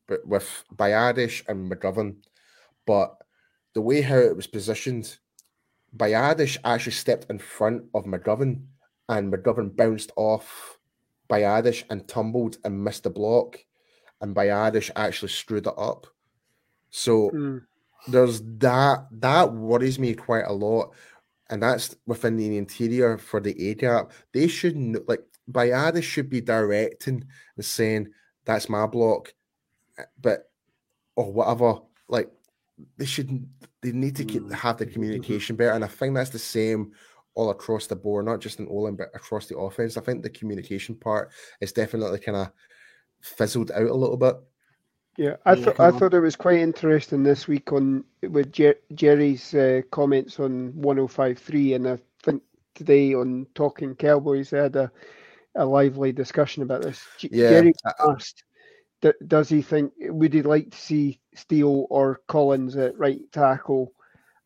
but with Biadasz and McGovern. But the way how it was positioned, Biadasz actually stepped in front of McGovern, and McGovern bounced off Biadasz and tumbled and missed the block, and Biadasz actually screwed it up. So mm. there's that that worries me quite a lot and that's within the interior for the A gap. They should like Biadasz should be directing and saying that's my block, eh, but or whatever. Like they should they need to keep mm. have the communication better, and I think that's the same all across the board, not just in O line but across the offense. I think the communication part is definitely kind of fizzled out a little bit. Yeah, I thought I thought it was quite interesting this week on with Jer- Jerry's uh, comments on 105.3, and I think today on Talking Cowboys they had a, a lively discussion about this. yeah. Jerry asked, does he think would he like to see Steele or Collins at right tackle?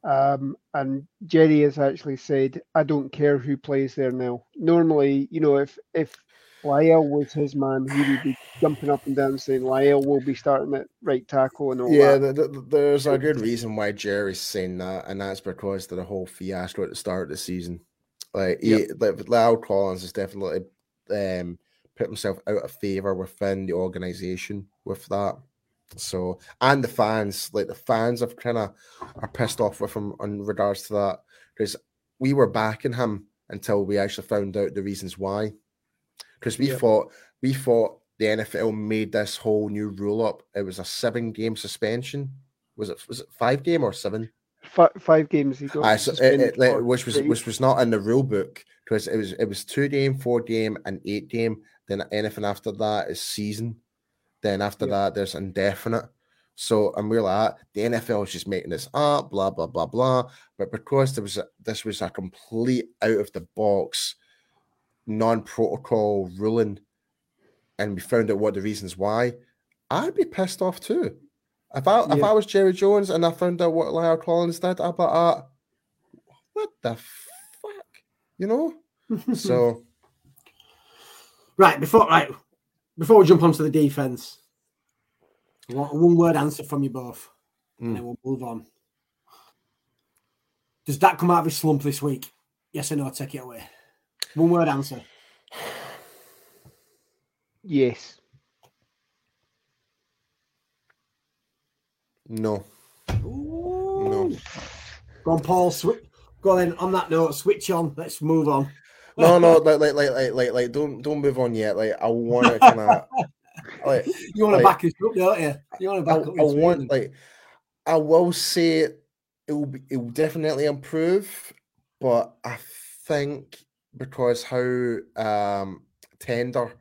Um, and Jerry has actually said, "I don't care who plays there now." Normally, you know, if if La'el was his man. He would be jumping up and down saying La'el will be starting at right tackle and all yeah, that. Yeah, the, the, there's a good reason why Jerry's saying that, and that's because of the whole fiasco at the start of the season. Like, yep. he, like La'el Collins has definitely um, put himself out of favor within the organization with that. So, and the fans, like the fans, have kind of are pissed off with him in regards to that because we were backing him until we actually found out the reasons why because we thought we thought the NFL made this whole new rule up. It was a seven game suspension. Was it was it five game or seven? Five, five games. He so it, it, which was which was not in the rule book because it was it was two game, four game, and eight game. Then anything after that is season. Then after yeah. that, there's indefinite. So and we're like, the NFL is just making this up, blah blah blah blah. But because there was a, this was a complete out of the box, non-protocol ruling, and we found out what the reasons why, I'd be pissed off too. If I yeah. if I was Jerry Jones and I found out what La'el Collins did, I'd be like, uh, what the fuck, you know? (laughs) so, right before right before we jump onto the defense, want a one word answer from you both, mm. and then we'll move on. Does that come out of his slump this week? Yes or no? Take it away. One word answer. Yes. No. Ooh. No. Go on, Paul. Sw- go then. On that note, switch on. Let's move on. No, no, like, like, like, like, like, like, don't, don't move on yet. Like, I want to (laughs) kind of, like, you want to like, back us up, don't you? You want to back I, up. I want, like, I will say it will, be, it will definitely improve, but I think because how um tender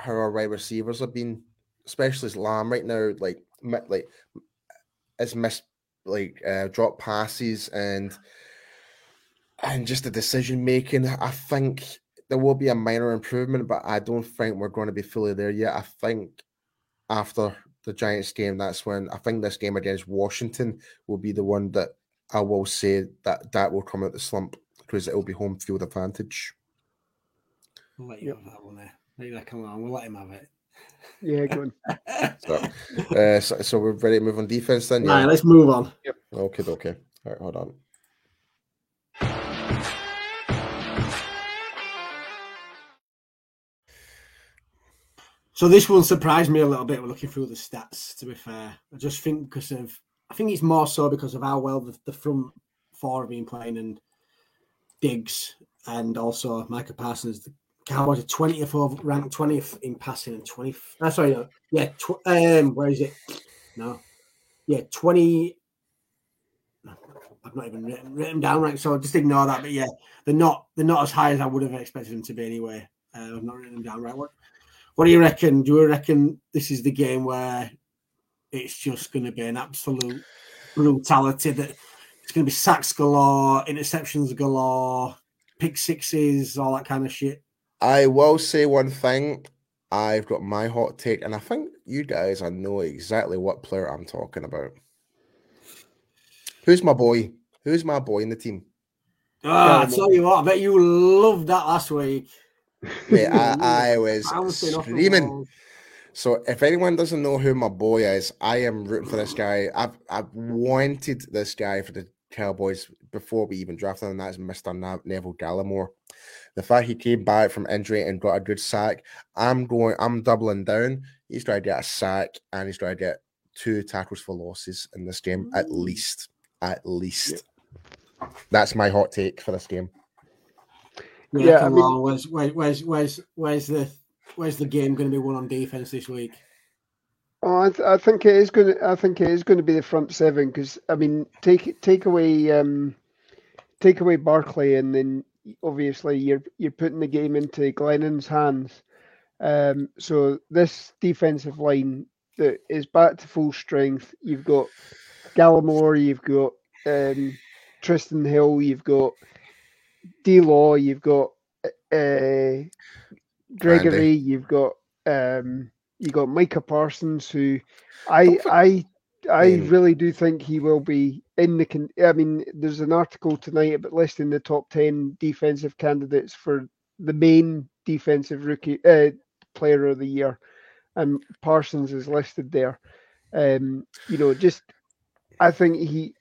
how our wide receivers have been, especially Lamb right now, like like has missed like uh, drop passes and and just the decision making. I think there will be a minor improvement, but I don't think we're going to be fully there yet. I think after the Giants game, that's when I think this game against Washington will be the one that I will say that that will come out the slump because it will be home field advantage. We'll let you yep. have that one there. Let that come on. We'll let him have it. Yeah, good. (laughs) so, uh, so, so, we're ready to move on defense then. Yeah, right, let's move on. Yep. Okay, okay. All right, hold on. So this one surprised me a little bit. We're looking through the stats. To be fair, I just think because of I think it's more so because of how well the, the front four have been playing and Diggs and also Micah Parsons. The Cowboys are twentieth over ranked twentieth in passing and twenty. Uh, sorry, no, yeah. Tw- um, where is it? No, yeah, twenty. I've not even written, written down right, so just ignore that. But yeah, they're not they're not as high as I would have expected them to be anyway. Uh, I've not written them down right. What what do you reckon? Do you reckon this is the game where it's just going to be an absolute brutality that it's going to be sacks galore, interceptions galore, pick sixes, all that kind of shit? I will say one thing. I've got my hot take, and I think you guys I know exactly what player I'm talking about. Who's my boy? Who's my boy in the team? Oh, I tell you what, I bet you loved that last week. Mate, I, (laughs) I was screaming. So if anyone doesn't know who my boy is, I am rooting for this guy. I've I've wanted this guy for the Cowboys before we even drafted him, and that's Mr. Neville Gallimore. The fact he came back from injury and got a good sack, I'm going, I'm doubling down. He's trying to get a sack and he's trying to get two tackles for losses in this game, at least. At least. Yeah. That's my hot take for this game. Yeah, yeah I mean, where's, where's where's where's the where's the game going to be won on defense this week? Oh, I, th- I think it is going to. I think it is going to be the front seven because I mean, take take away um, take away Barkley, and then obviously you're you're putting the game into Glennon's hands. Um, so this defensive line that is back to full strength. You've got Gallimore, you've got um, Trysten Hill, you've got D Law, you've got uh, Gregory, Andy. you've got um, you got Micah Parsons, who I I I really do think he will be in the. Con- I mean, there's an article tonight about listing the top ten defensive candidates for the main defensive rookie uh, player of the year, and Parsons is listed there. Um, you know, just I think he,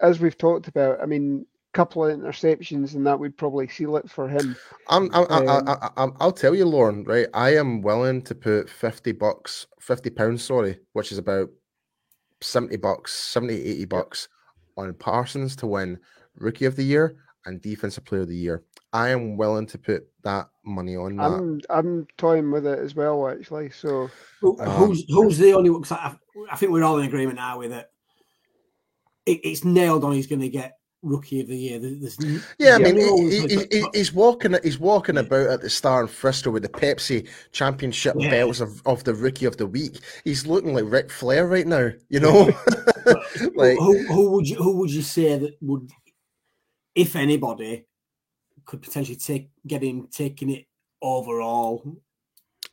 as we've talked about. I mean, couple of interceptions and that would probably seal it for him. I'm, I'm, um, I, I, I, will tell you, Lorne. Right, I am willing to put fifty bucks, fifty pounds, sorry, which is about 70 bucks, 70, 80 bucks on Parsons to win Rookie of the Year and Defensive Player of the Year. I am willing to put that money on that. I'm I'm toying with it as well, actually. So um, who's who's the only one? I, I think we're all in agreement now with it. it it's nailed on. He's going to get rookie of the year. There's, yeah, I mean, he, he, he, he's walking he's walking yeah. about at the Star in Frisco with the Pepsi Championship yeah. belts of, of the rookie of the week. He's looking like Ric Flair right now, you know. (laughs) like who, who would you who would you say that would, if anybody, could potentially take get him taking it overall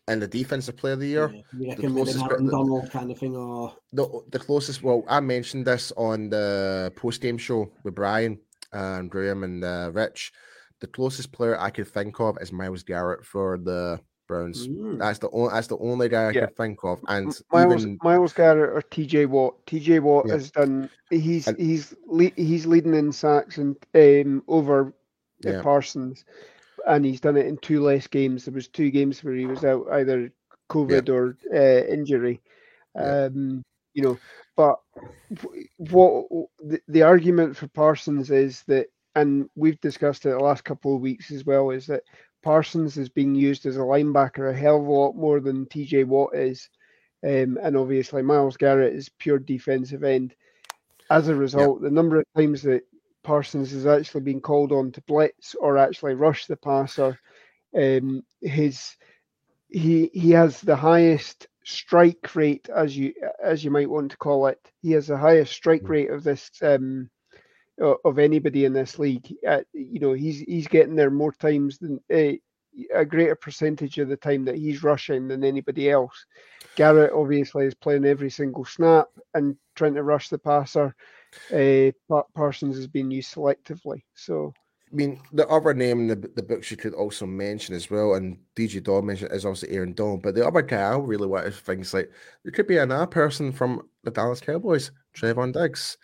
and the defensive player of the year. Yeah, the closest Aaron Donald kind of thing, or the the closest. Well, I mentioned this on the post game show with Brian and Graham and uh, Rich. The closest player I could think of is Myles Garrett for the Browns. Mm. That's the only that's the only guy I yeah. could think of. And Myles even... Myles Garrett or TJ Watt. TJ Watt yeah. has done. He's and... he's le- he's leading in sacks and um, over yeah. Parsons and he's done it in two less games. There was two games where he was out either COVID or uh, injury. Um, you know, but what the, the argument for Parsons is that, and we've discussed it the last couple of weeks as well, is that Parsons is being used as a linebacker a hell of a lot more than TJ Watt is. Um, and obviously, Myles Garrett is pure defensive end. As a result, the number of times that Parsons has actually been called on to blitz or actually rush the passer. Um, his he he has the highest strike rate, as you as you might want to call it. He has the highest strike hmm. rate of this um, of anybody in this league. Uh, you know, he's he's getting there more times than uh, a greater percentage of the time that he's rushing than anybody else. Garrett obviously is playing every single snap and trying to rush the passer uh, Parsons has been used selectively. So, I mean, the other name in the, the books you could also mention as well, and DJ Daw mentioned is obviously Aaron Donald, but the other guy I really want to think like there could be another person from the Dallas Cowboys, Trevon Diggs.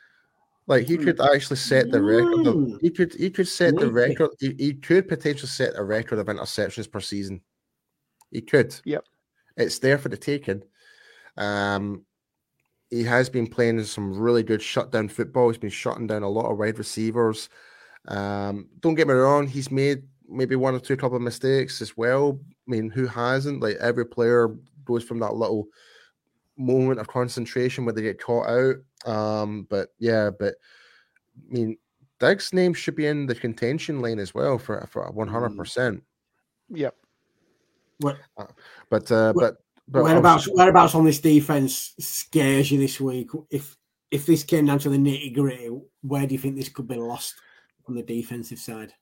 Like he could actually set the record. Of, hmm. he could he could set the record. He, he could potentially set a record of interceptions per season. He could. Yep. It's there for the taking. Um, he has been playing some really good shutdown football. He's been shutting down a lot of wide receivers. Um, don't get me wrong, he's made maybe one or two couple of mistakes as well. I mean, who hasn't? Like every player goes from that little moment of concentration where they get caught out. Um, but yeah, but I mean, Diggs' name should be in the contention lane as well for for one hundred percent. Yep. What? Uh, but uh, what? but but whereabouts, whereabouts on this defense scares you this week? If if this came down to the nitty gritty, where do you think this could be lost on the defensive side?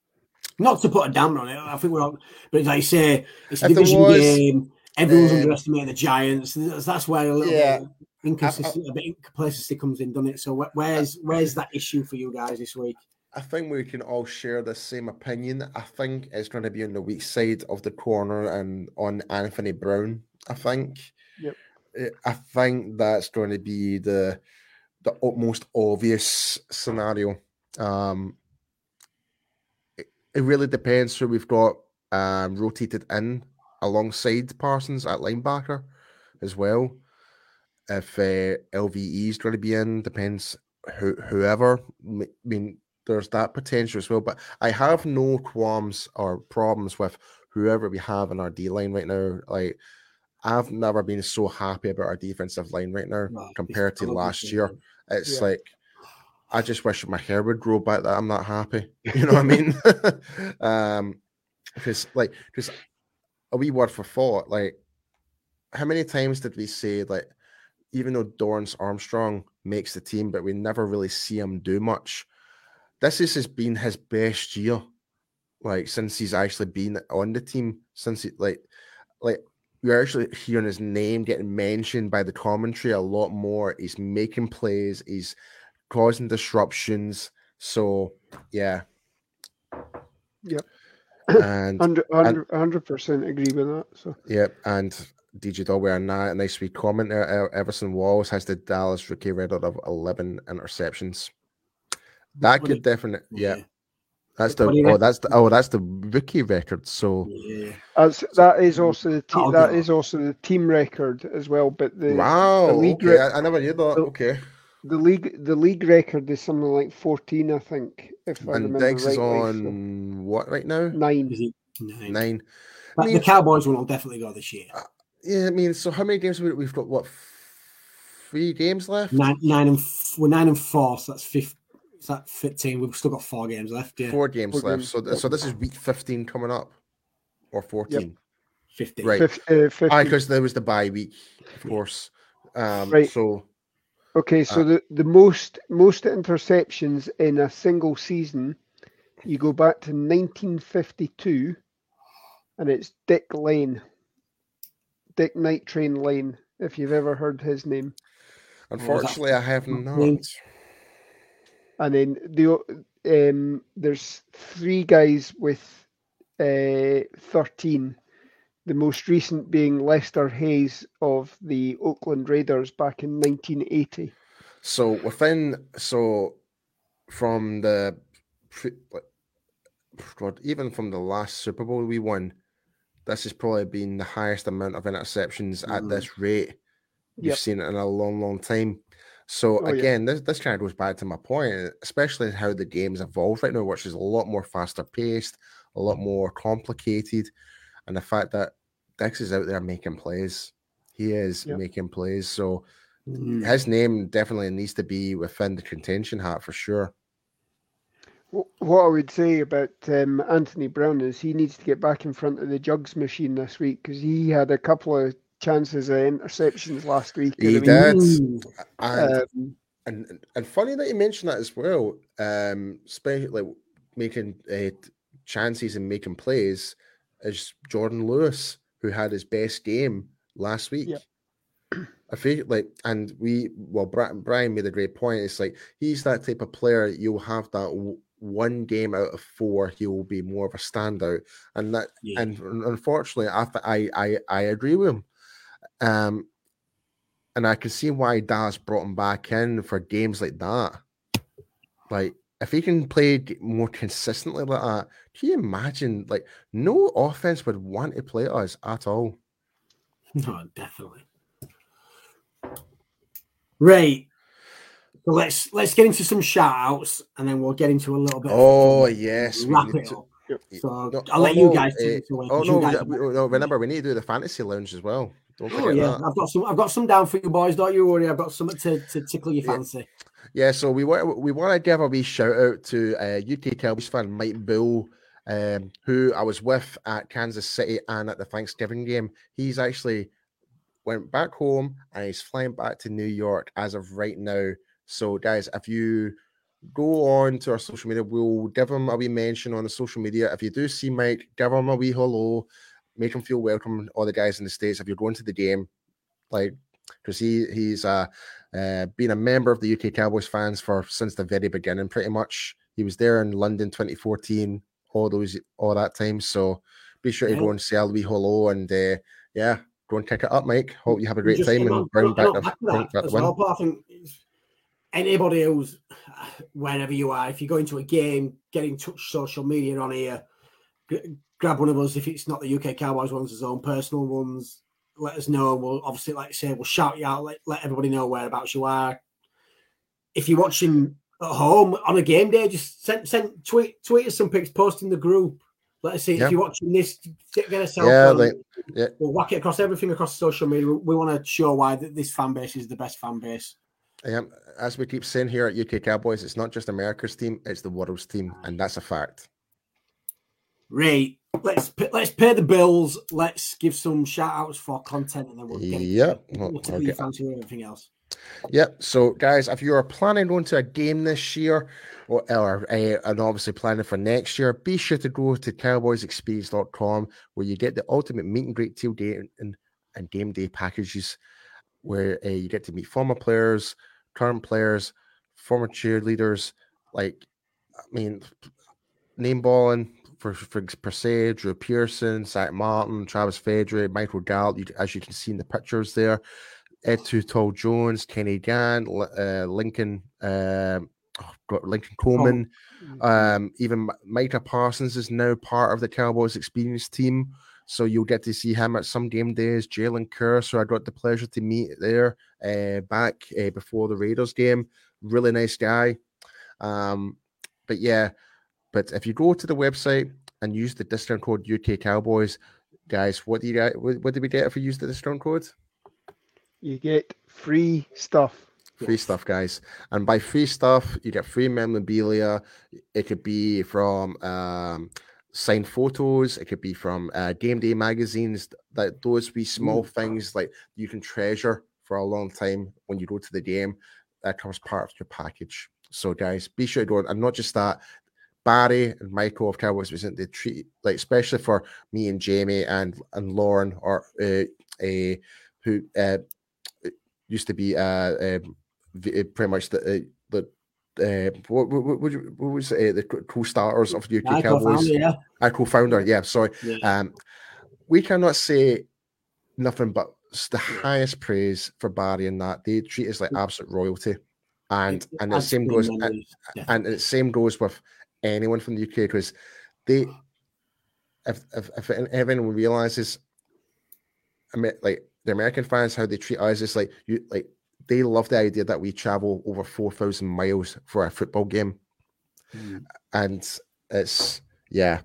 Not to put a damper on it, I think we're all, but as I say, it's a if division was, game. Everyone's um, underestimating the Giants. That's where a little yeah, bit inconsistency, a bit incomplacency comes in, doesn't it? So where's where's that issue for you guys this week? I think we can all share the same opinion. I think it's going to be on the weak side of the corner and on Anthony Brown. I think. Yep. Eh, I think that's going to be the the most obvious scenario. Um, it, it really depends who we've got um, rotated in alongside Parsons at linebacker as well. If uh, LVE is going to be in, depends who, whoever. I mean, there's that potential as well. But I have no qualms or problems with whoever we have in our D line right now. Like I've never been so happy about our defensive line right now no, compared to last year. It's yeah. like I just wish my hair would grow back that I'm not happy. (laughs) You know what I mean? (laughs) um because like just a wee word for thought, like how many times did we say like even though Dorance Armstrong makes the team, but we never really see him do much. This is, has been his best year, like since he's actually been on the team. Since he like, like you're actually hearing his name getting mentioned by the commentary a lot more. He's making plays, he's causing disruptions. So, yeah. Yep. And (clears throat) 100 percent agree with that. So, yep. And DJ Dogware and that a nice wee comment there. Everson Walls has the Dallas rookie record of 11 interceptions. That could definitely, yeah. yeah. That's the oh that's the oh that's the rookie record. So yeah. That's, that is also the team that is also the team record as well. But the wow, the league okay. I, I, never knew that. The, okay, the league the league record is something like fourteen, I think. If and I remember Diggs is on so. what right now? Nine. Nine. Nine. I mean, the Cowboys will definitely go this year. Uh, yeah, I mean, so how many games we, we've got? What three games left? Nine, nine and we're nine and four. So that's fifth Is that 15? We've still got four games left. Yeah. Four games Four left. games, So, yep. so this is week 15 coming up, or 14. 15. Right. Fif- uh, because there was the bye week, of course. Um, Right. So Okay, so Uh, the, the most most interceptions in a single season, you go back to 1952, and it's Dick Lane, Dick Night Train Lane. If you've ever heard his name, unfortunately, I have not. And then the um, there's three guys with uh, 13. The most recent being Lester Hayes of the Oakland Raiders back in 1980. So within, so from the, God, even from the last Super Bowl we won, this has probably been the highest amount of interceptions at Mhm. this rate you've Yep. seen it in a long, long time. So Oh, yeah. again, this this kind of goes back to my point, especially how the game's evolved right now, which is a lot more faster paced, a lot more complicated, and the fact that Diggs is out there making plays. He is Yep. making plays. So Mm. his name definitely needs to be within the contention hat for sure. What I would say about um, Anthony Brown is he needs to get back in front of the jugs machine this week because he had a couple of chances of interceptions last week. He and I mean, did. And, um, and and- and funny that you mentioned that as well. Um, especially like making uh, chances and making plays is Jourdan Lewis, who had his best game last week. Yep. I feel like, and we, well, Brian made a great point. It's like he's that type of player. You'll have that w- one game out of four, he will be more of a standout, and that, Yeah. and unfortunately, I, I, I, I agree with him. Um, and I can see why Dallas brought him back in for games like that. Like, if he can play more consistently like that, can you imagine? Like, no offense would want to play us at all. (laughs) No, definitely. Right. So let's let's get into some shout outs and then we'll get into a little bit. of- Oh yes, we wrap it to- up. Yep. So No, I'll let oh, you guys eh, take it away. Oh 'cause you no, guys we- no, remember we need to do the fantasy lounge as well. Oh yeah, that. I've got some. I've got some down for you boys. Don't you worry. I've got something to, to tickle your Yeah. fancy. Yeah, so we want we want to give a wee shout out to uh, UK Cowboys fan Mike Bull, um, who I was with at Kansas City and at the Thanksgiving game. He's actually went back home and he's flying back to New York as of right now. So, guys, if you go on to our social media, we'll give him a wee mention on the social media. If you do see Mike, give him a wee hello, make him feel welcome. All the guys in the states, if you're going to the game, like because he he's uh uh, been a member of the UK Cowboys fans for since the very beginning, pretty much. He was there in London 2014, all those all that time. So be sure to Yeah. go and say a wee hello and uh, yeah, go and kick it up, Mike. Hope you have a great time on, and bring back the, back to that well, but I think anybody who's wherever you are, if you go into a game, get in touch social media on here, grab one of us. If it's not the UK Cowboys ones, his own personal ones, let us know. We'll obviously, like I say, we'll shout you out, let, let everybody know whereabouts you are. If you're watching at home on a game day, just send send tweet tweet us some pics, post in the group. Let us see if you're watching this. Get, a cell Yeah, phone. like- yeah. We'll whack it across everything across social media. We, want to show why th- this fan base is the best fan base. Um, as we keep saying here at UK Cowboys, it's not just America's team, it's the world's team, and that's a fact. Right. Let's let's pay the bills. Let's give some shout outs for content, and then we'll get Yep. It. Well, We'll okay. your fancy with everything else. Yep. So, guys, if you are planning going to a game this year, or, or uh, and obviously planning for next year, be sure to go to cowboysexperience.com where you get the ultimate meet and greet tailgate and, and game day packages where uh, you get to meet former players, current players, former cheerleaders. Like, I mean, name balling for, for per se, Drew Pearson, Zach Martin, Travis Frederick, Michael Gallup, you, as you can see in the pictures there. Ed Too Tall Jones, Kenny Gant, uh, Lincoln, um, oh, Lincoln Coleman, um, even Micah Parsons is now part of the Cowboys experience team. So you'll get to see him at some game days. Jalen Kerr, so I got the pleasure to meet there uh, back uh, before the Raiders game. Really nice guy. Um, but yeah, but if you go to the website and use the discount code UK Cowboys, guys, what do you get? What, did we get if we use the discount code? You get free stuff. Free Yes. stuff, guys. And by free stuff, you get free memorabilia. It could be from um, signed photos. It could be from uh, game day magazines. That those be small things like you can treasure for a long time when you go to the game. That comes part of your package. So, guys, be sure to go. And not just that, Barry and Michael of Cowboys Vision, they treat like especially for me and Jamie and and Lorne or uh, uh, who uh, used to be uh, pretty much the uh, the uh, what, what, what, would you- what was it, uh, the co- co-starters of UK I Cowboys? co-founded, yeah. Our co-founder, yeah. Sorry, Yeah. um, we cannot say nothing but the highest praise for Barry and that they treat us like absolute royalty, and and the same goes and, and the same goes with anyone from the UK because they if if, if everyone realizes I mean like the American fans how they treat us is like you like they love the idea that we travel over four thousand miles for a football game. Mm. and it's yeah.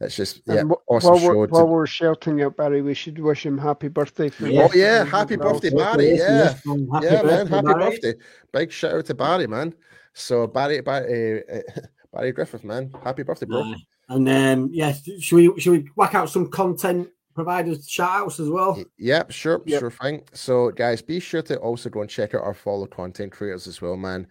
It's just And yeah wh- awesome while, we're, to- while we're shouting at Barry, we should wish him happy birthday. For Yeah. oh yeah happy birthday Barry yeah. Yes, happy yeah man happy birthday. Big shout out to Barry man so Barry Barry, uh, (laughs) Barry Griffith man happy birthday bro. And um, yes, should we should we whack out some content providers shout outs as well? Yep, sure, Yep. sure thing. So, guys, be sure to also go and check out our follow content creators as well, man.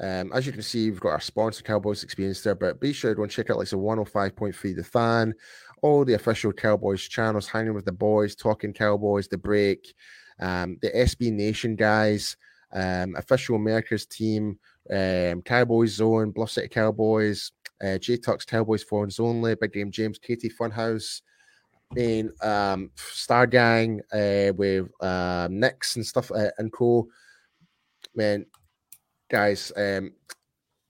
Um, as you can see, we've got our sponsor Cowboys Experience there, but be sure to go and check out like the 105.3 The Fan, all the official Cowboys channels, hanging with the boys, talking Cowboys, the break, um, the SB Nation guys, um, official America's team, um, Cowboys Zone, Bluff City Cowboys, uh, J Tuck's Cowboys Phones Only, Big Game James, Katie Funhouse, in um Star Gang uh with um Nix and stuff uh, and co. Man, guys, um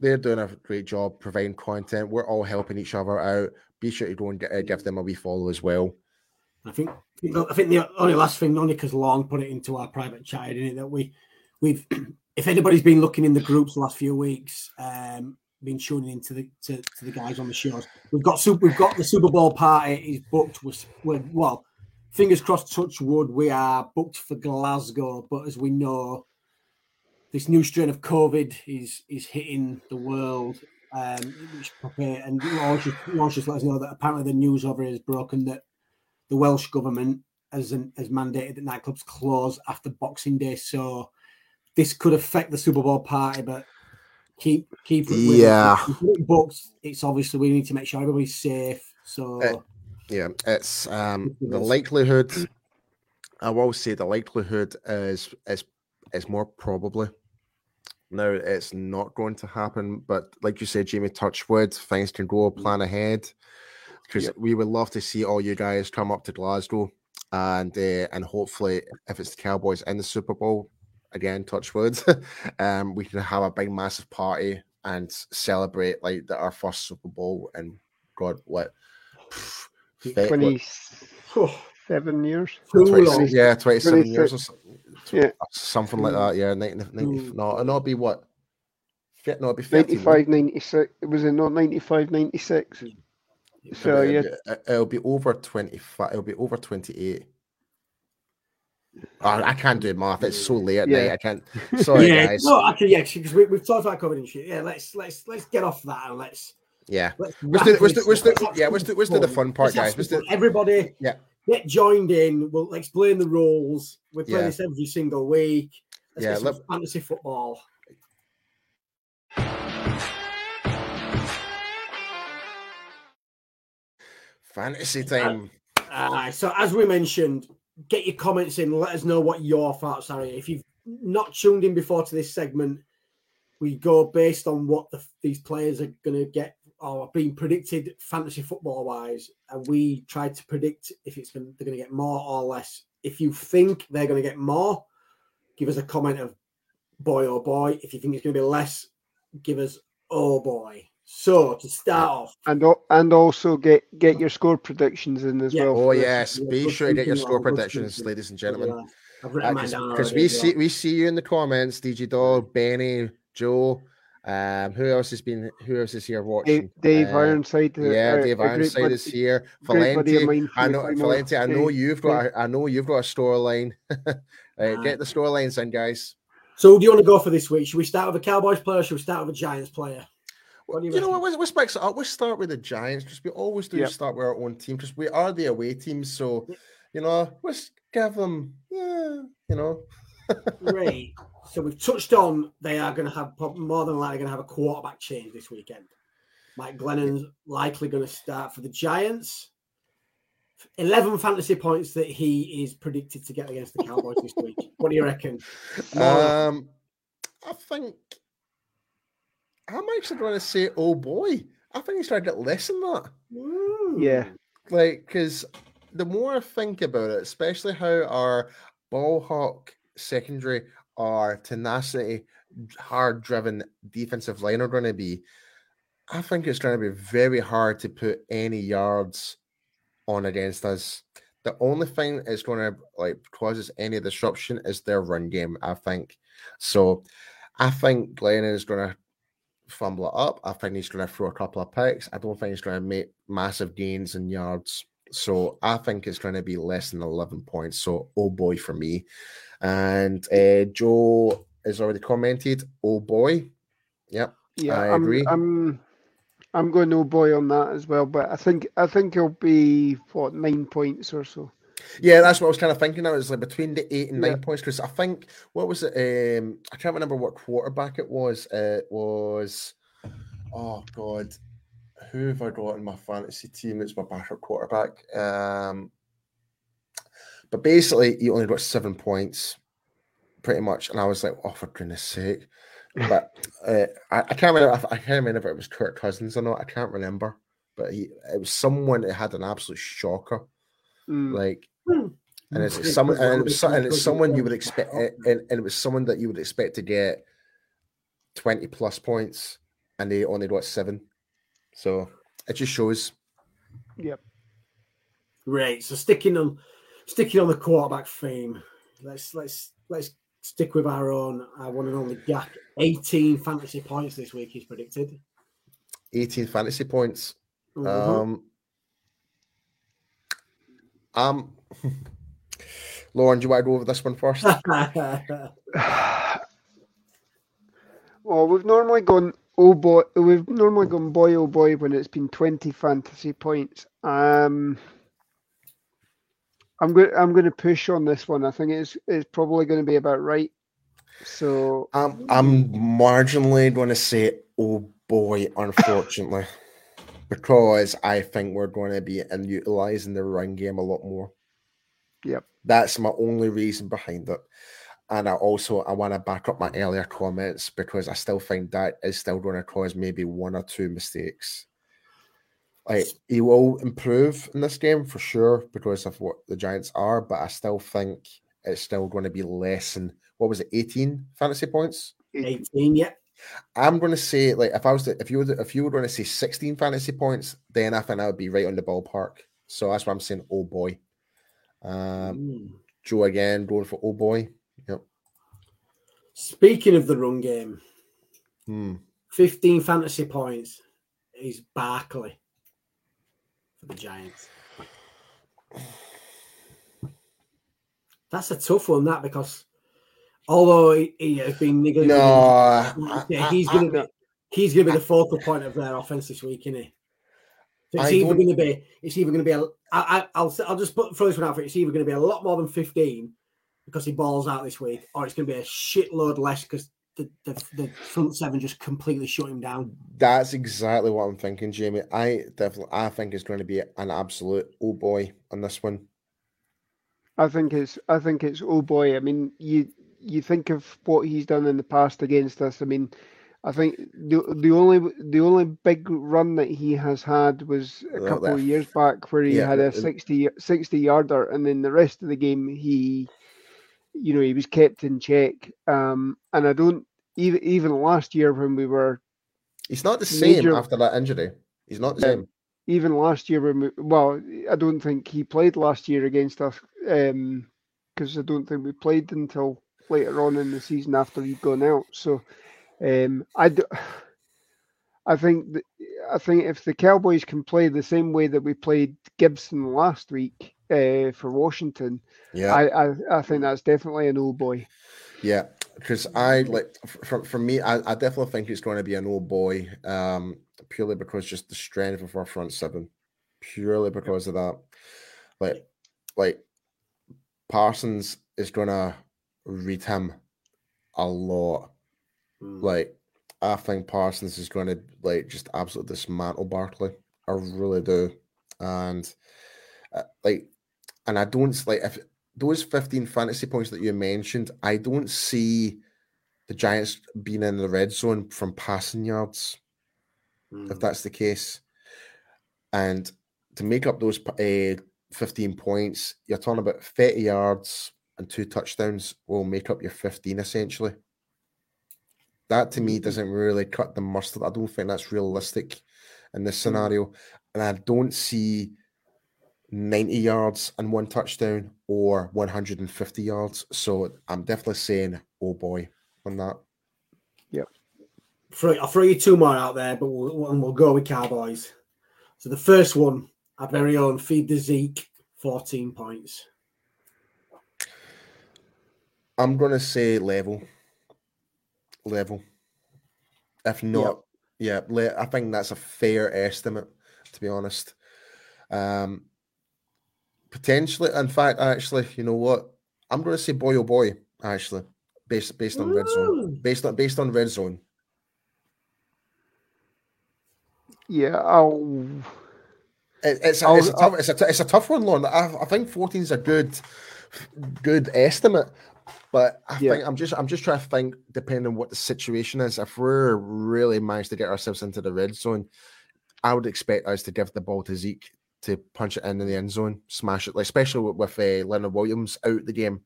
they're doing a great job providing content. We're all helping each other out. Be sure to go and uh, give them a wee follow as well. I think I think the only last thing, because Lorne put it into our private chat, in it that we we've if anybody's been looking in the groups the last few weeks, um, been tuning into the to, to the guys on the shows. We've got super, we've got the Super Bowl party is booked. Was we're, well, fingers crossed, touch wood, we are booked for Glasgow. But as we know, this new strain of COVID is is hitting the world. Um, and Lorne just, just let us know that apparently the news over here is broken that the Welsh government has has mandated that nightclubs close after Boxing Day. So this could affect the Super Bowl party, but keep keep it. Yeah. It booked. It's obviously we need to make sure everybody's safe. So Uh, Yeah, it's um the likelihood. I will say the likelihood is is is more probably. Now it's not going to happen, but like you said, Jamie Touchwood, things can go plan ahead because Yep. we would love to see all you guys come up to Glasgow and uh, and hopefully if it's the Cowboys in the Super Bowl again, touch Touchwood, (laughs) um, we can have a big massive party and celebrate like the, our first Super Bowl and God what. Fe- what- 27 (sighs) years. too 20 long. yeah, 27 years or so, Yeah. something like that. Yeah, 90, 90, Mm. no, no, it'd be what? Fit, no, it'd be 50. 95, 96. Was it not 95, 96? So, yeah, it'll be over 25, it'll be over 28. Oh, I can't do math. It's so late at Yeah. night. I can't. (laughs) Sorry, yeah, guys. no, actually, yeah, because we, we've talked about COVID and shit. Yeah, let's let's let's get off that and let's Yeah. let's Let's do, wrap let's do, let's do, yeah, have let's do, let's do the fun. fun part, Let's guys. some Let's do. Everybody, Yeah. get joined in. We'll explain the rules. We play Yeah. this every single week. Let's Yeah, get some let- fantasy football. fantasy time. Uh, so as we mentioned, get your comments in. Let us know what your thoughts are. If you've not tuned in before to this segment, we go based on what the, these players are going to get or being predicted fantasy football wise, and we try to predict if it's going they're going to get more or less. If you think they're going to get more, give us a comment of boy or boy. If you think it's going to be less, give us oh boy. So to start off, and and also get get your score predictions in as Yeah. well. Oh yes, yeah, be good sure to get your score predictions, thinking. ladies and gentlemen. uh, I've written mine down Because already we as see we see you in the comments, DG Dog, Benny, Joe. Um, who else has been? Who else is here watching? Dave, Dave Uh, Ironside. uh, Yeah, uh, Dave Ironside bud- is here. great buddy of Valenti, mine I know, Valenti, I know you've got. A, I know you've got a storyline. (laughs) uh, Ah. get the storylines in, guys. So, do you want to go for this week? Should we start with a Cowboys player? or Should we start with a Giants player? What you, you know what? Let's, let's mix it up. Let's start with the Giants. Just we always do Yep. start with our own team because we are the away team. So, you know, let's give them, yeah, you know, Great. (laughs) So we've touched on they are going to have more than likely going to have a quarterback change this weekend. Mike Glennon's likely going to start for the Giants. Eleven fantasy points that he is predicted to get against the Cowboys this week. What do you reckon? (laughs) More- Um, I think I'm actually going to say, oh boy, I think he's trying to get less than that. Mm. Yeah. Like, because the more I think about it, especially how our ball hawk secondary, our tenacity, hard driven defensive line are going to be, I think it's going to be very hard to put any yards on against us. The only thing that's going to like causes any disruption is their run game. I think so. I think Glenn is going to fumble it up. I think he's going to throw a couple of picks. I don't think he's going to make massive gains in yards. So I think it's going to be less than 11 points. So, oh boy, for me. And uh, Joe has already commented, oh boy. Yep. Yeah, I I'm, agree. I'm I'm going no boy on that as well, but I think I think he'll be what nine points or so. Yeah, that's what I was kind of thinking. I was like between the eight and nine Yeah. points because I think what was it? Um, I can't remember what quarterback it was. It was oh god, who have I got in my fantasy team? It's my backup quarterback. Um, but basically, he only got seven points, pretty much, and I was like, oh for goodness sake. But uh, I, I can't remember. I can't remember if it was Kirk Cousins or not. I can't remember. But he, it was someone that had an absolute shocker. Mm, Like. And it's, someone and, it was, and it's someone you would expect and and, and it was someone that you would expect to get 20 plus points and they only got seven so it just shows yep. Right. So sticking on sticking on the quarterback theme, let's let's let's stick with our own our one and only Dak. 18 fantasy points this week he's predicted. 18 fantasy points Mhm. um um Lorne do you want to go over this one first (laughs) well, we've normally gone oh boy. We've normally gone boy oh boy when it's been twenty fantasy points. Um, I'm going. I'm going to push on this one. I think it's it's probably going to be about right. So i'm i'm marginally going to say oh boy unfortunately because i think we're going to be in utilizing the run game a lot more Yep. That's my only reason behind it. And I also I want to back up my earlier comments because I still think that is still going to cause maybe one or two mistakes. Like he will improve in this game for sure because of what the Giants are, but I still think it's still going to be less than what was it, 18 fantasy points? 18, yeah. I'm going to say like if I was to, if you were to, if you were going to say 16 fantasy points, then I think I would be right on the ballpark. So that's why I'm saying oh boy. Um, Mm. Joe again going for oh boy. Yep. Speaking of the run game, Hmm. 15 fantasy points is Barkley for the Giants. That's a tough one, that because although he, he has been niggling, No, with I, yeah, I- he's going to be he's going to be the focal point of their offense this week, isn't he? So it's I either going to be it's either going to be a I, I, I'll I'll just put throw this one out for you. It's either going to be a lot more than 15 because he balls out this week, or it's going to be a shitload less because the, the the front seven just completely shut him down. That's exactly what I'm thinking, Jamie. I definitely, I think it's going to be an absolute oh boy on this one. I think it's I think it's oh boy. I mean, you you think of what he's done in the past against us. I mean, I think the the only the only big run that he has had was a couple that- of years back where he yeah, had a and- 60, 60 yarder, and then the rest of the game he, you know, he was kept in check. Um, and I don't even even last year when we were He's not the same Major- after that injury. He's not the same. even last year when we, well, I don't think he played last year against us because I don't think we played until later on in the season after he'd gone out. So um, I, d- I think that, I think if the Cowboys can play the same way that we played Gibson last week uh, for Washington, Yeah, I, I I think that's definitely an old boy. yeah. because I like for, for me, I, I definitely think it's going to be an old boy, um, purely because just the strength of our front seven, purely because of that. Like, like Parsons is going to read him a lot. Mm. Like, I think Parsons is going to like just absolutely dismantle Barkley. I really do, and uh, like, and I don't like if those 15 fantasy points that you mentioned, I don't see the Giants being in the red zone from passing yards, Mm. if that's the case. And to make up those uh, 15 points, you're talking about 30 yards and two touchdowns will make up your 15 essentially. That to me Mhm. doesn't really cut the mustard. I don't think that's realistic in this Mm. scenario. And I don't see 90 yards and one touchdown or 150 yards. So I'm definitely saying, oh boy, on that. Throw, I'll throw you two more out there, but we'll, and we'll go with Cowboys. So the first one, our very own Feed the Zeke, 14 points. I'm gonna say level. Level. If not, yeah, le- I think that's a fair estimate, to be honest. Um potentially, in fact, actually, you know what? I'm gonna say boy oh boy, actually, based based on red zone. Based on based on red zone. Yeah, I'll. It, it's, a, it's, a tough, it's, a, it's a tough one, Lorne. I, I think 14 is a good good estimate, but I Yeah. think I'm just I'm just trying to think, depending on what the situation is. If we're really managed to get ourselves into the red zone, I would expect us to give the ball to Zeke to punch it into the end zone, smash it, like especially with, with uh, Leonard Williams out the game,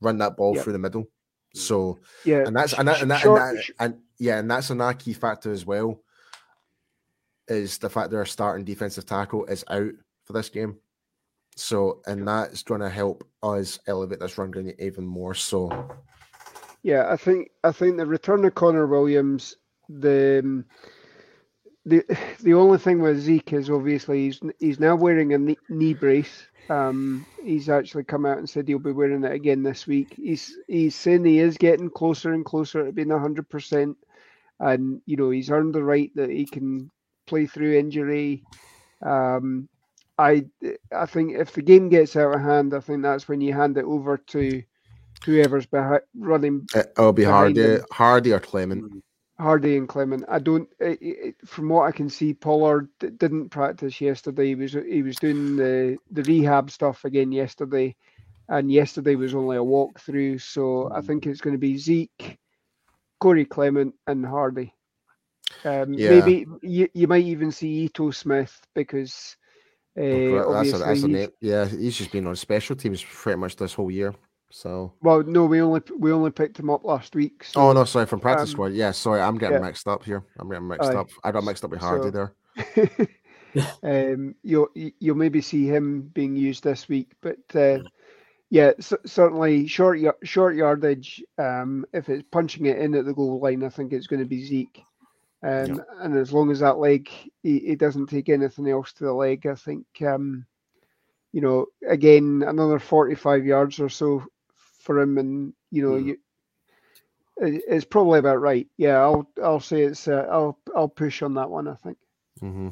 run that ball Yeah. through the middle. So Yeah, and that's and that, and, that, short- and, that, and yeah, and that's another key factor as well. Is the fact that our starting defensive tackle is out for this game, so and that's going to help us elevate this run game even more. So Yeah, I think I think the return of Connor Williams, the um, the (sighs) the only thing with Zeke is obviously he's he's now wearing a knee, knee brace. Um, he's actually come out and said he'll be wearing it again this week. He's he's saying he is getting closer and closer to being hundred percent, and you know he's earned the right that he can play through injury. Um, I I think if the game gets out of hand, I think that's when you hand it over to whoever's behind running it, it'll be Hardy, him. Hardy or Clement. Hardy and Clement. I don't. It, it, from what I can see, Pollard d- didn't practice yesterday. He was he was doing the the rehab stuff again yesterday, and yesterday was only a walkthrough. So I think it's going to be Zeke, Corey Clement, and Hardy. Um, Yeah. Maybe you, you might even see Ito Smith because uh, that's a, that's a Yeah, he's just been on special teams pretty much this whole year. So well, no, we only we only picked him up last week. So oh no, sorry from practice um, squad. Yeah, sorry, I'm getting yeah. mixed up here. I'm getting mixed Aye. up. I got mixed up with Hardy So- there. (laughs) um, you'll you'll maybe see him being used this week, but uh, yeah, c- certainly short short yardage. Um, if it's punching it in at the goal line, I think it's going to be Zeke. Um, And as long as that leg, he, he doesn't take anything else to the leg, I think, um, you know, again, another 45 yards or so for him. And, you know, Mm. you, it- it's probably about right. Yeah, I'll I'll say it's uh, I'll I'll push on that one. I think. hmm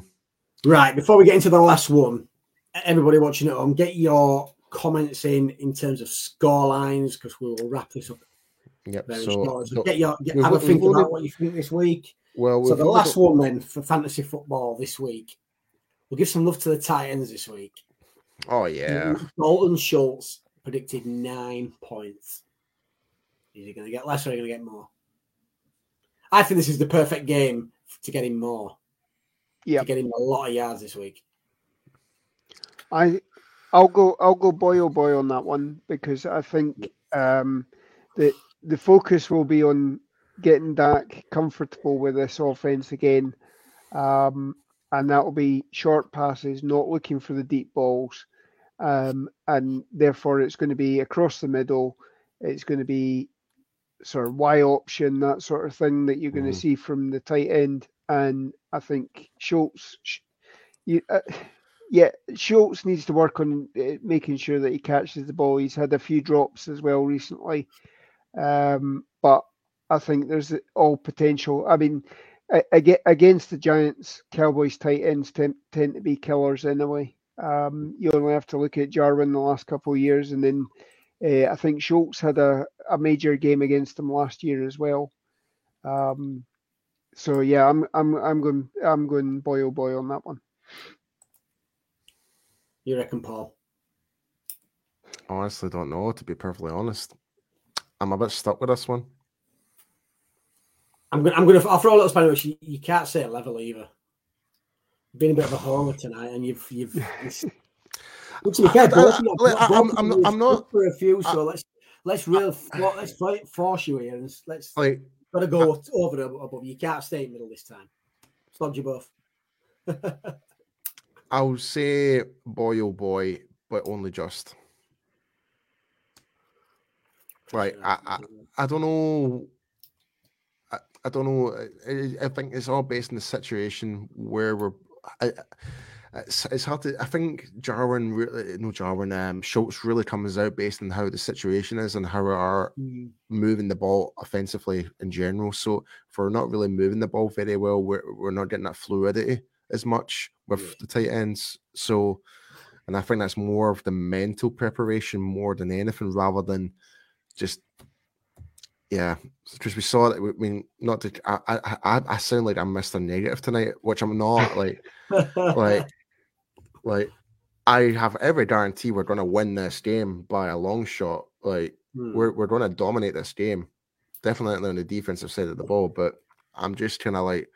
Right, before we get into the last one, everybody watching at home, get your comments in in terms of score lines because we will wrap this up Yep. very So. So so- get your get, we've a got- think about what you think this week. Well, So the last one then for fantasy football this week, we'll give some love to the Titans this week. Oh yeah. Dalton Schultz predicted nine points. Is he going to get less or are he going to get more? I think this is the perfect game to get him more. Yeah. To get him a lot of yards this week. I I'll go I'll go boy oh boy on that one because I think um, the the focus will be on getting Dak comfortable with this offense again, um, and that will be short passes, not looking for the deep balls, um, and therefore it's going to be across the middle. It's going to be sort of Y option that sort of thing that you're going Mhm. to see from the tight end, and I think Schultz. You, uh, yeah, Schultz needs to work on uh, making sure that he catches the ball. He's had a few drops as well recently. Um, but I think there's all potential. I mean, against the Giants, Cowboys tight ends tend, tend to be killers anyway. Um, you only have to look at Jarwin the last couple of years, and then uh, I think Schultz had a, a major game against them last year as well. Um, so yeah, I'm I'm I'm going I'm going boy oh boy on that one. You reckon, Paul? Honestly, don't know. To be perfectly honest, I'm a bit stuck with this one. I'm gonna I'm to. I'll throw a little spanner. You, you can't say level either. You've been a bit of a homer tonight, and you've you've. (laughs) Which to be fair, both I, am I'm, I'm not for a few. So I, let's let's real let's try it force you here and let's like gotta go over above. You can't stay in middle this time. Slod you both. (laughs) I'll say boy oh boy, but only just. Right, I, I, I don't know. I, don't know. I, I think it's all based on the situation where we're. I, it's, it's hard to. I think Jarwin, really, no Jarwin, um, Schultz really comes out based on how the situation is and how we are mm. moving the ball offensively in general. So if we're not really moving the ball very well, we're we're not getting that fluidity as much with yeah. the tight ends. So, and I think that's more of the mental preparation more than anything, rather than just yeah, because we saw that. I mean, not to. I, I I sound like I'm Mr. Negative tonight, which I'm not. Like, like, (laughs) like, I have every guarantee we're going to win this game by a long shot. Like, hmm. we're we're going to dominate this game, definitely on the defensive side of the ball. But I'm just kind of like,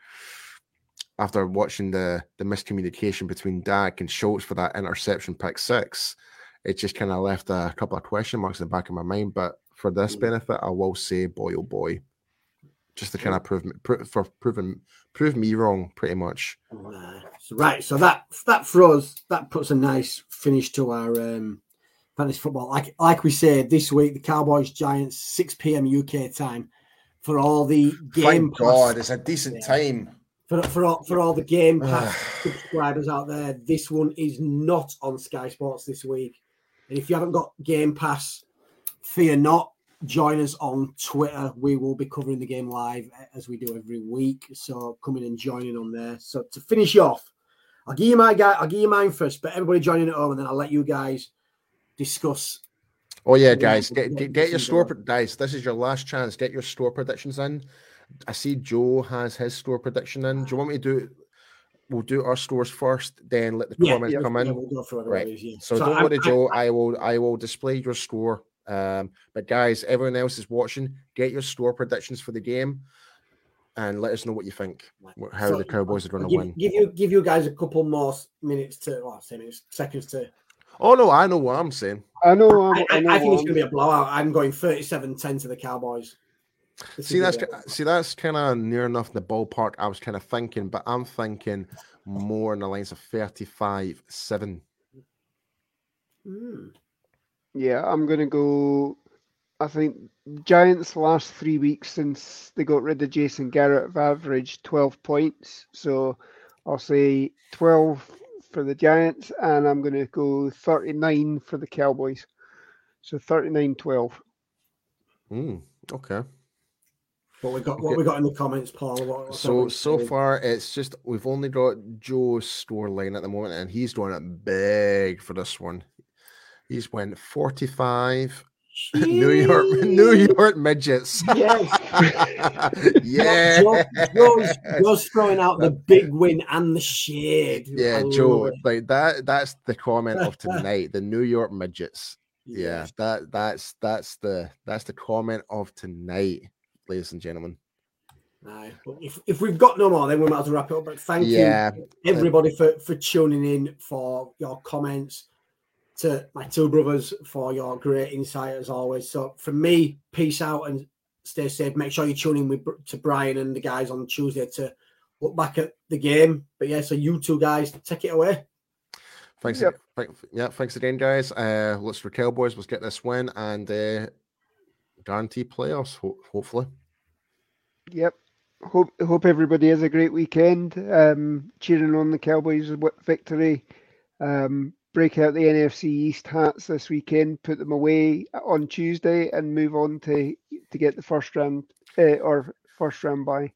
after watching the the miscommunication between Dak and Schultz for that interception pick six, it just kind of left a couple of question marks in the back of my mind. But for this benefit, I will say, boy, oh boy, just to kind of prove, prove for proving prove me wrong, pretty much. So, right, so that that throws that puts a nice finish to our um, fantasy football. Like like we said this week, the Cowboys Giants, six p.m. UK time for all the game. Thank God, it's a decent time. For, for all for all the Game Pass subscribers out there, this one is not on Sky Sports this week. And if you haven't got Game Pass, fear not. Join us on Twitter. We will be covering the game live as we do every week. So come in and join in on there. So to finish off, I'll give you my guy. I'll give you mine first, but everybody join in at home, and then I'll let you guys discuss. Oh yeah, guys, get get, get your store guys. This is your last chance. Get your store predictions in. I see Joe has his store prediction in. Do you want me to do? We'll do our scores first, then let the yeah, comments yeah, come in. We'll right. So, so, don't I'm, worry, Joe. I, I will. I will display your score um, but guys, everyone else is watching. Get your store predictions for the game, and let us know what you think. How so, the Cowboys are going to win. Give you give you guys a couple more minutes to, well, say minutes, seconds to. Oh no, I know what I'm saying. I know. I, I, know I think it's going to be a blowout. I'm going 37-10 to the Cowboys. This see that's see that's kind of near enough in the ballpark I was kind of thinking, but I'm thinking more in the lines of 35-7. Mm. Yeah, I'm going to go. I think Giants last three weeks since they got rid of Jason Garrett have averaged 12 points. So I'll say 12 for the Giants, and I'm going to go 39 for the Cowboys. So 39 12. Mm, okay. What we got? What we got in the comments, Paul? What, so so far, it's just we've only got Joe's store line at the moment, and he's doing it big for this one. He's went 45 (laughs) New York, New York midgets. Yes. (laughs) yeah. Joe, Joe's, Joe's, throwing out the big win and the shade. Yeah, Joe. Like that. That's the comment of (laughs) tonight. the New York midgets. Yeah, that that's that's the that's the comment of tonight, ladies and gentlemen. Aye. if, if we've got no more, then we might as well wrap it up. But thank yeah. you everybody for, for tuning in for your comments to my two brothers for your great insight as always. So for me, peace out and stay safe. Make sure you tune in with to Brian and the guys on Tuesday to look back at the game. But yeah, so you two guys take it away. Thanks. Yep. yeah, thanks again, guys. Uh, let's for Cowboys. Let's get this win and uh, guarantee playoffs. Ho- hopefully. Yep. Hope hope everybody has a great weekend. Um, cheering on the Cowboys victory. Um, break out the NFC East hats this weekend, put them away on Tuesday, and move on to to get the first round uh, or first round bye.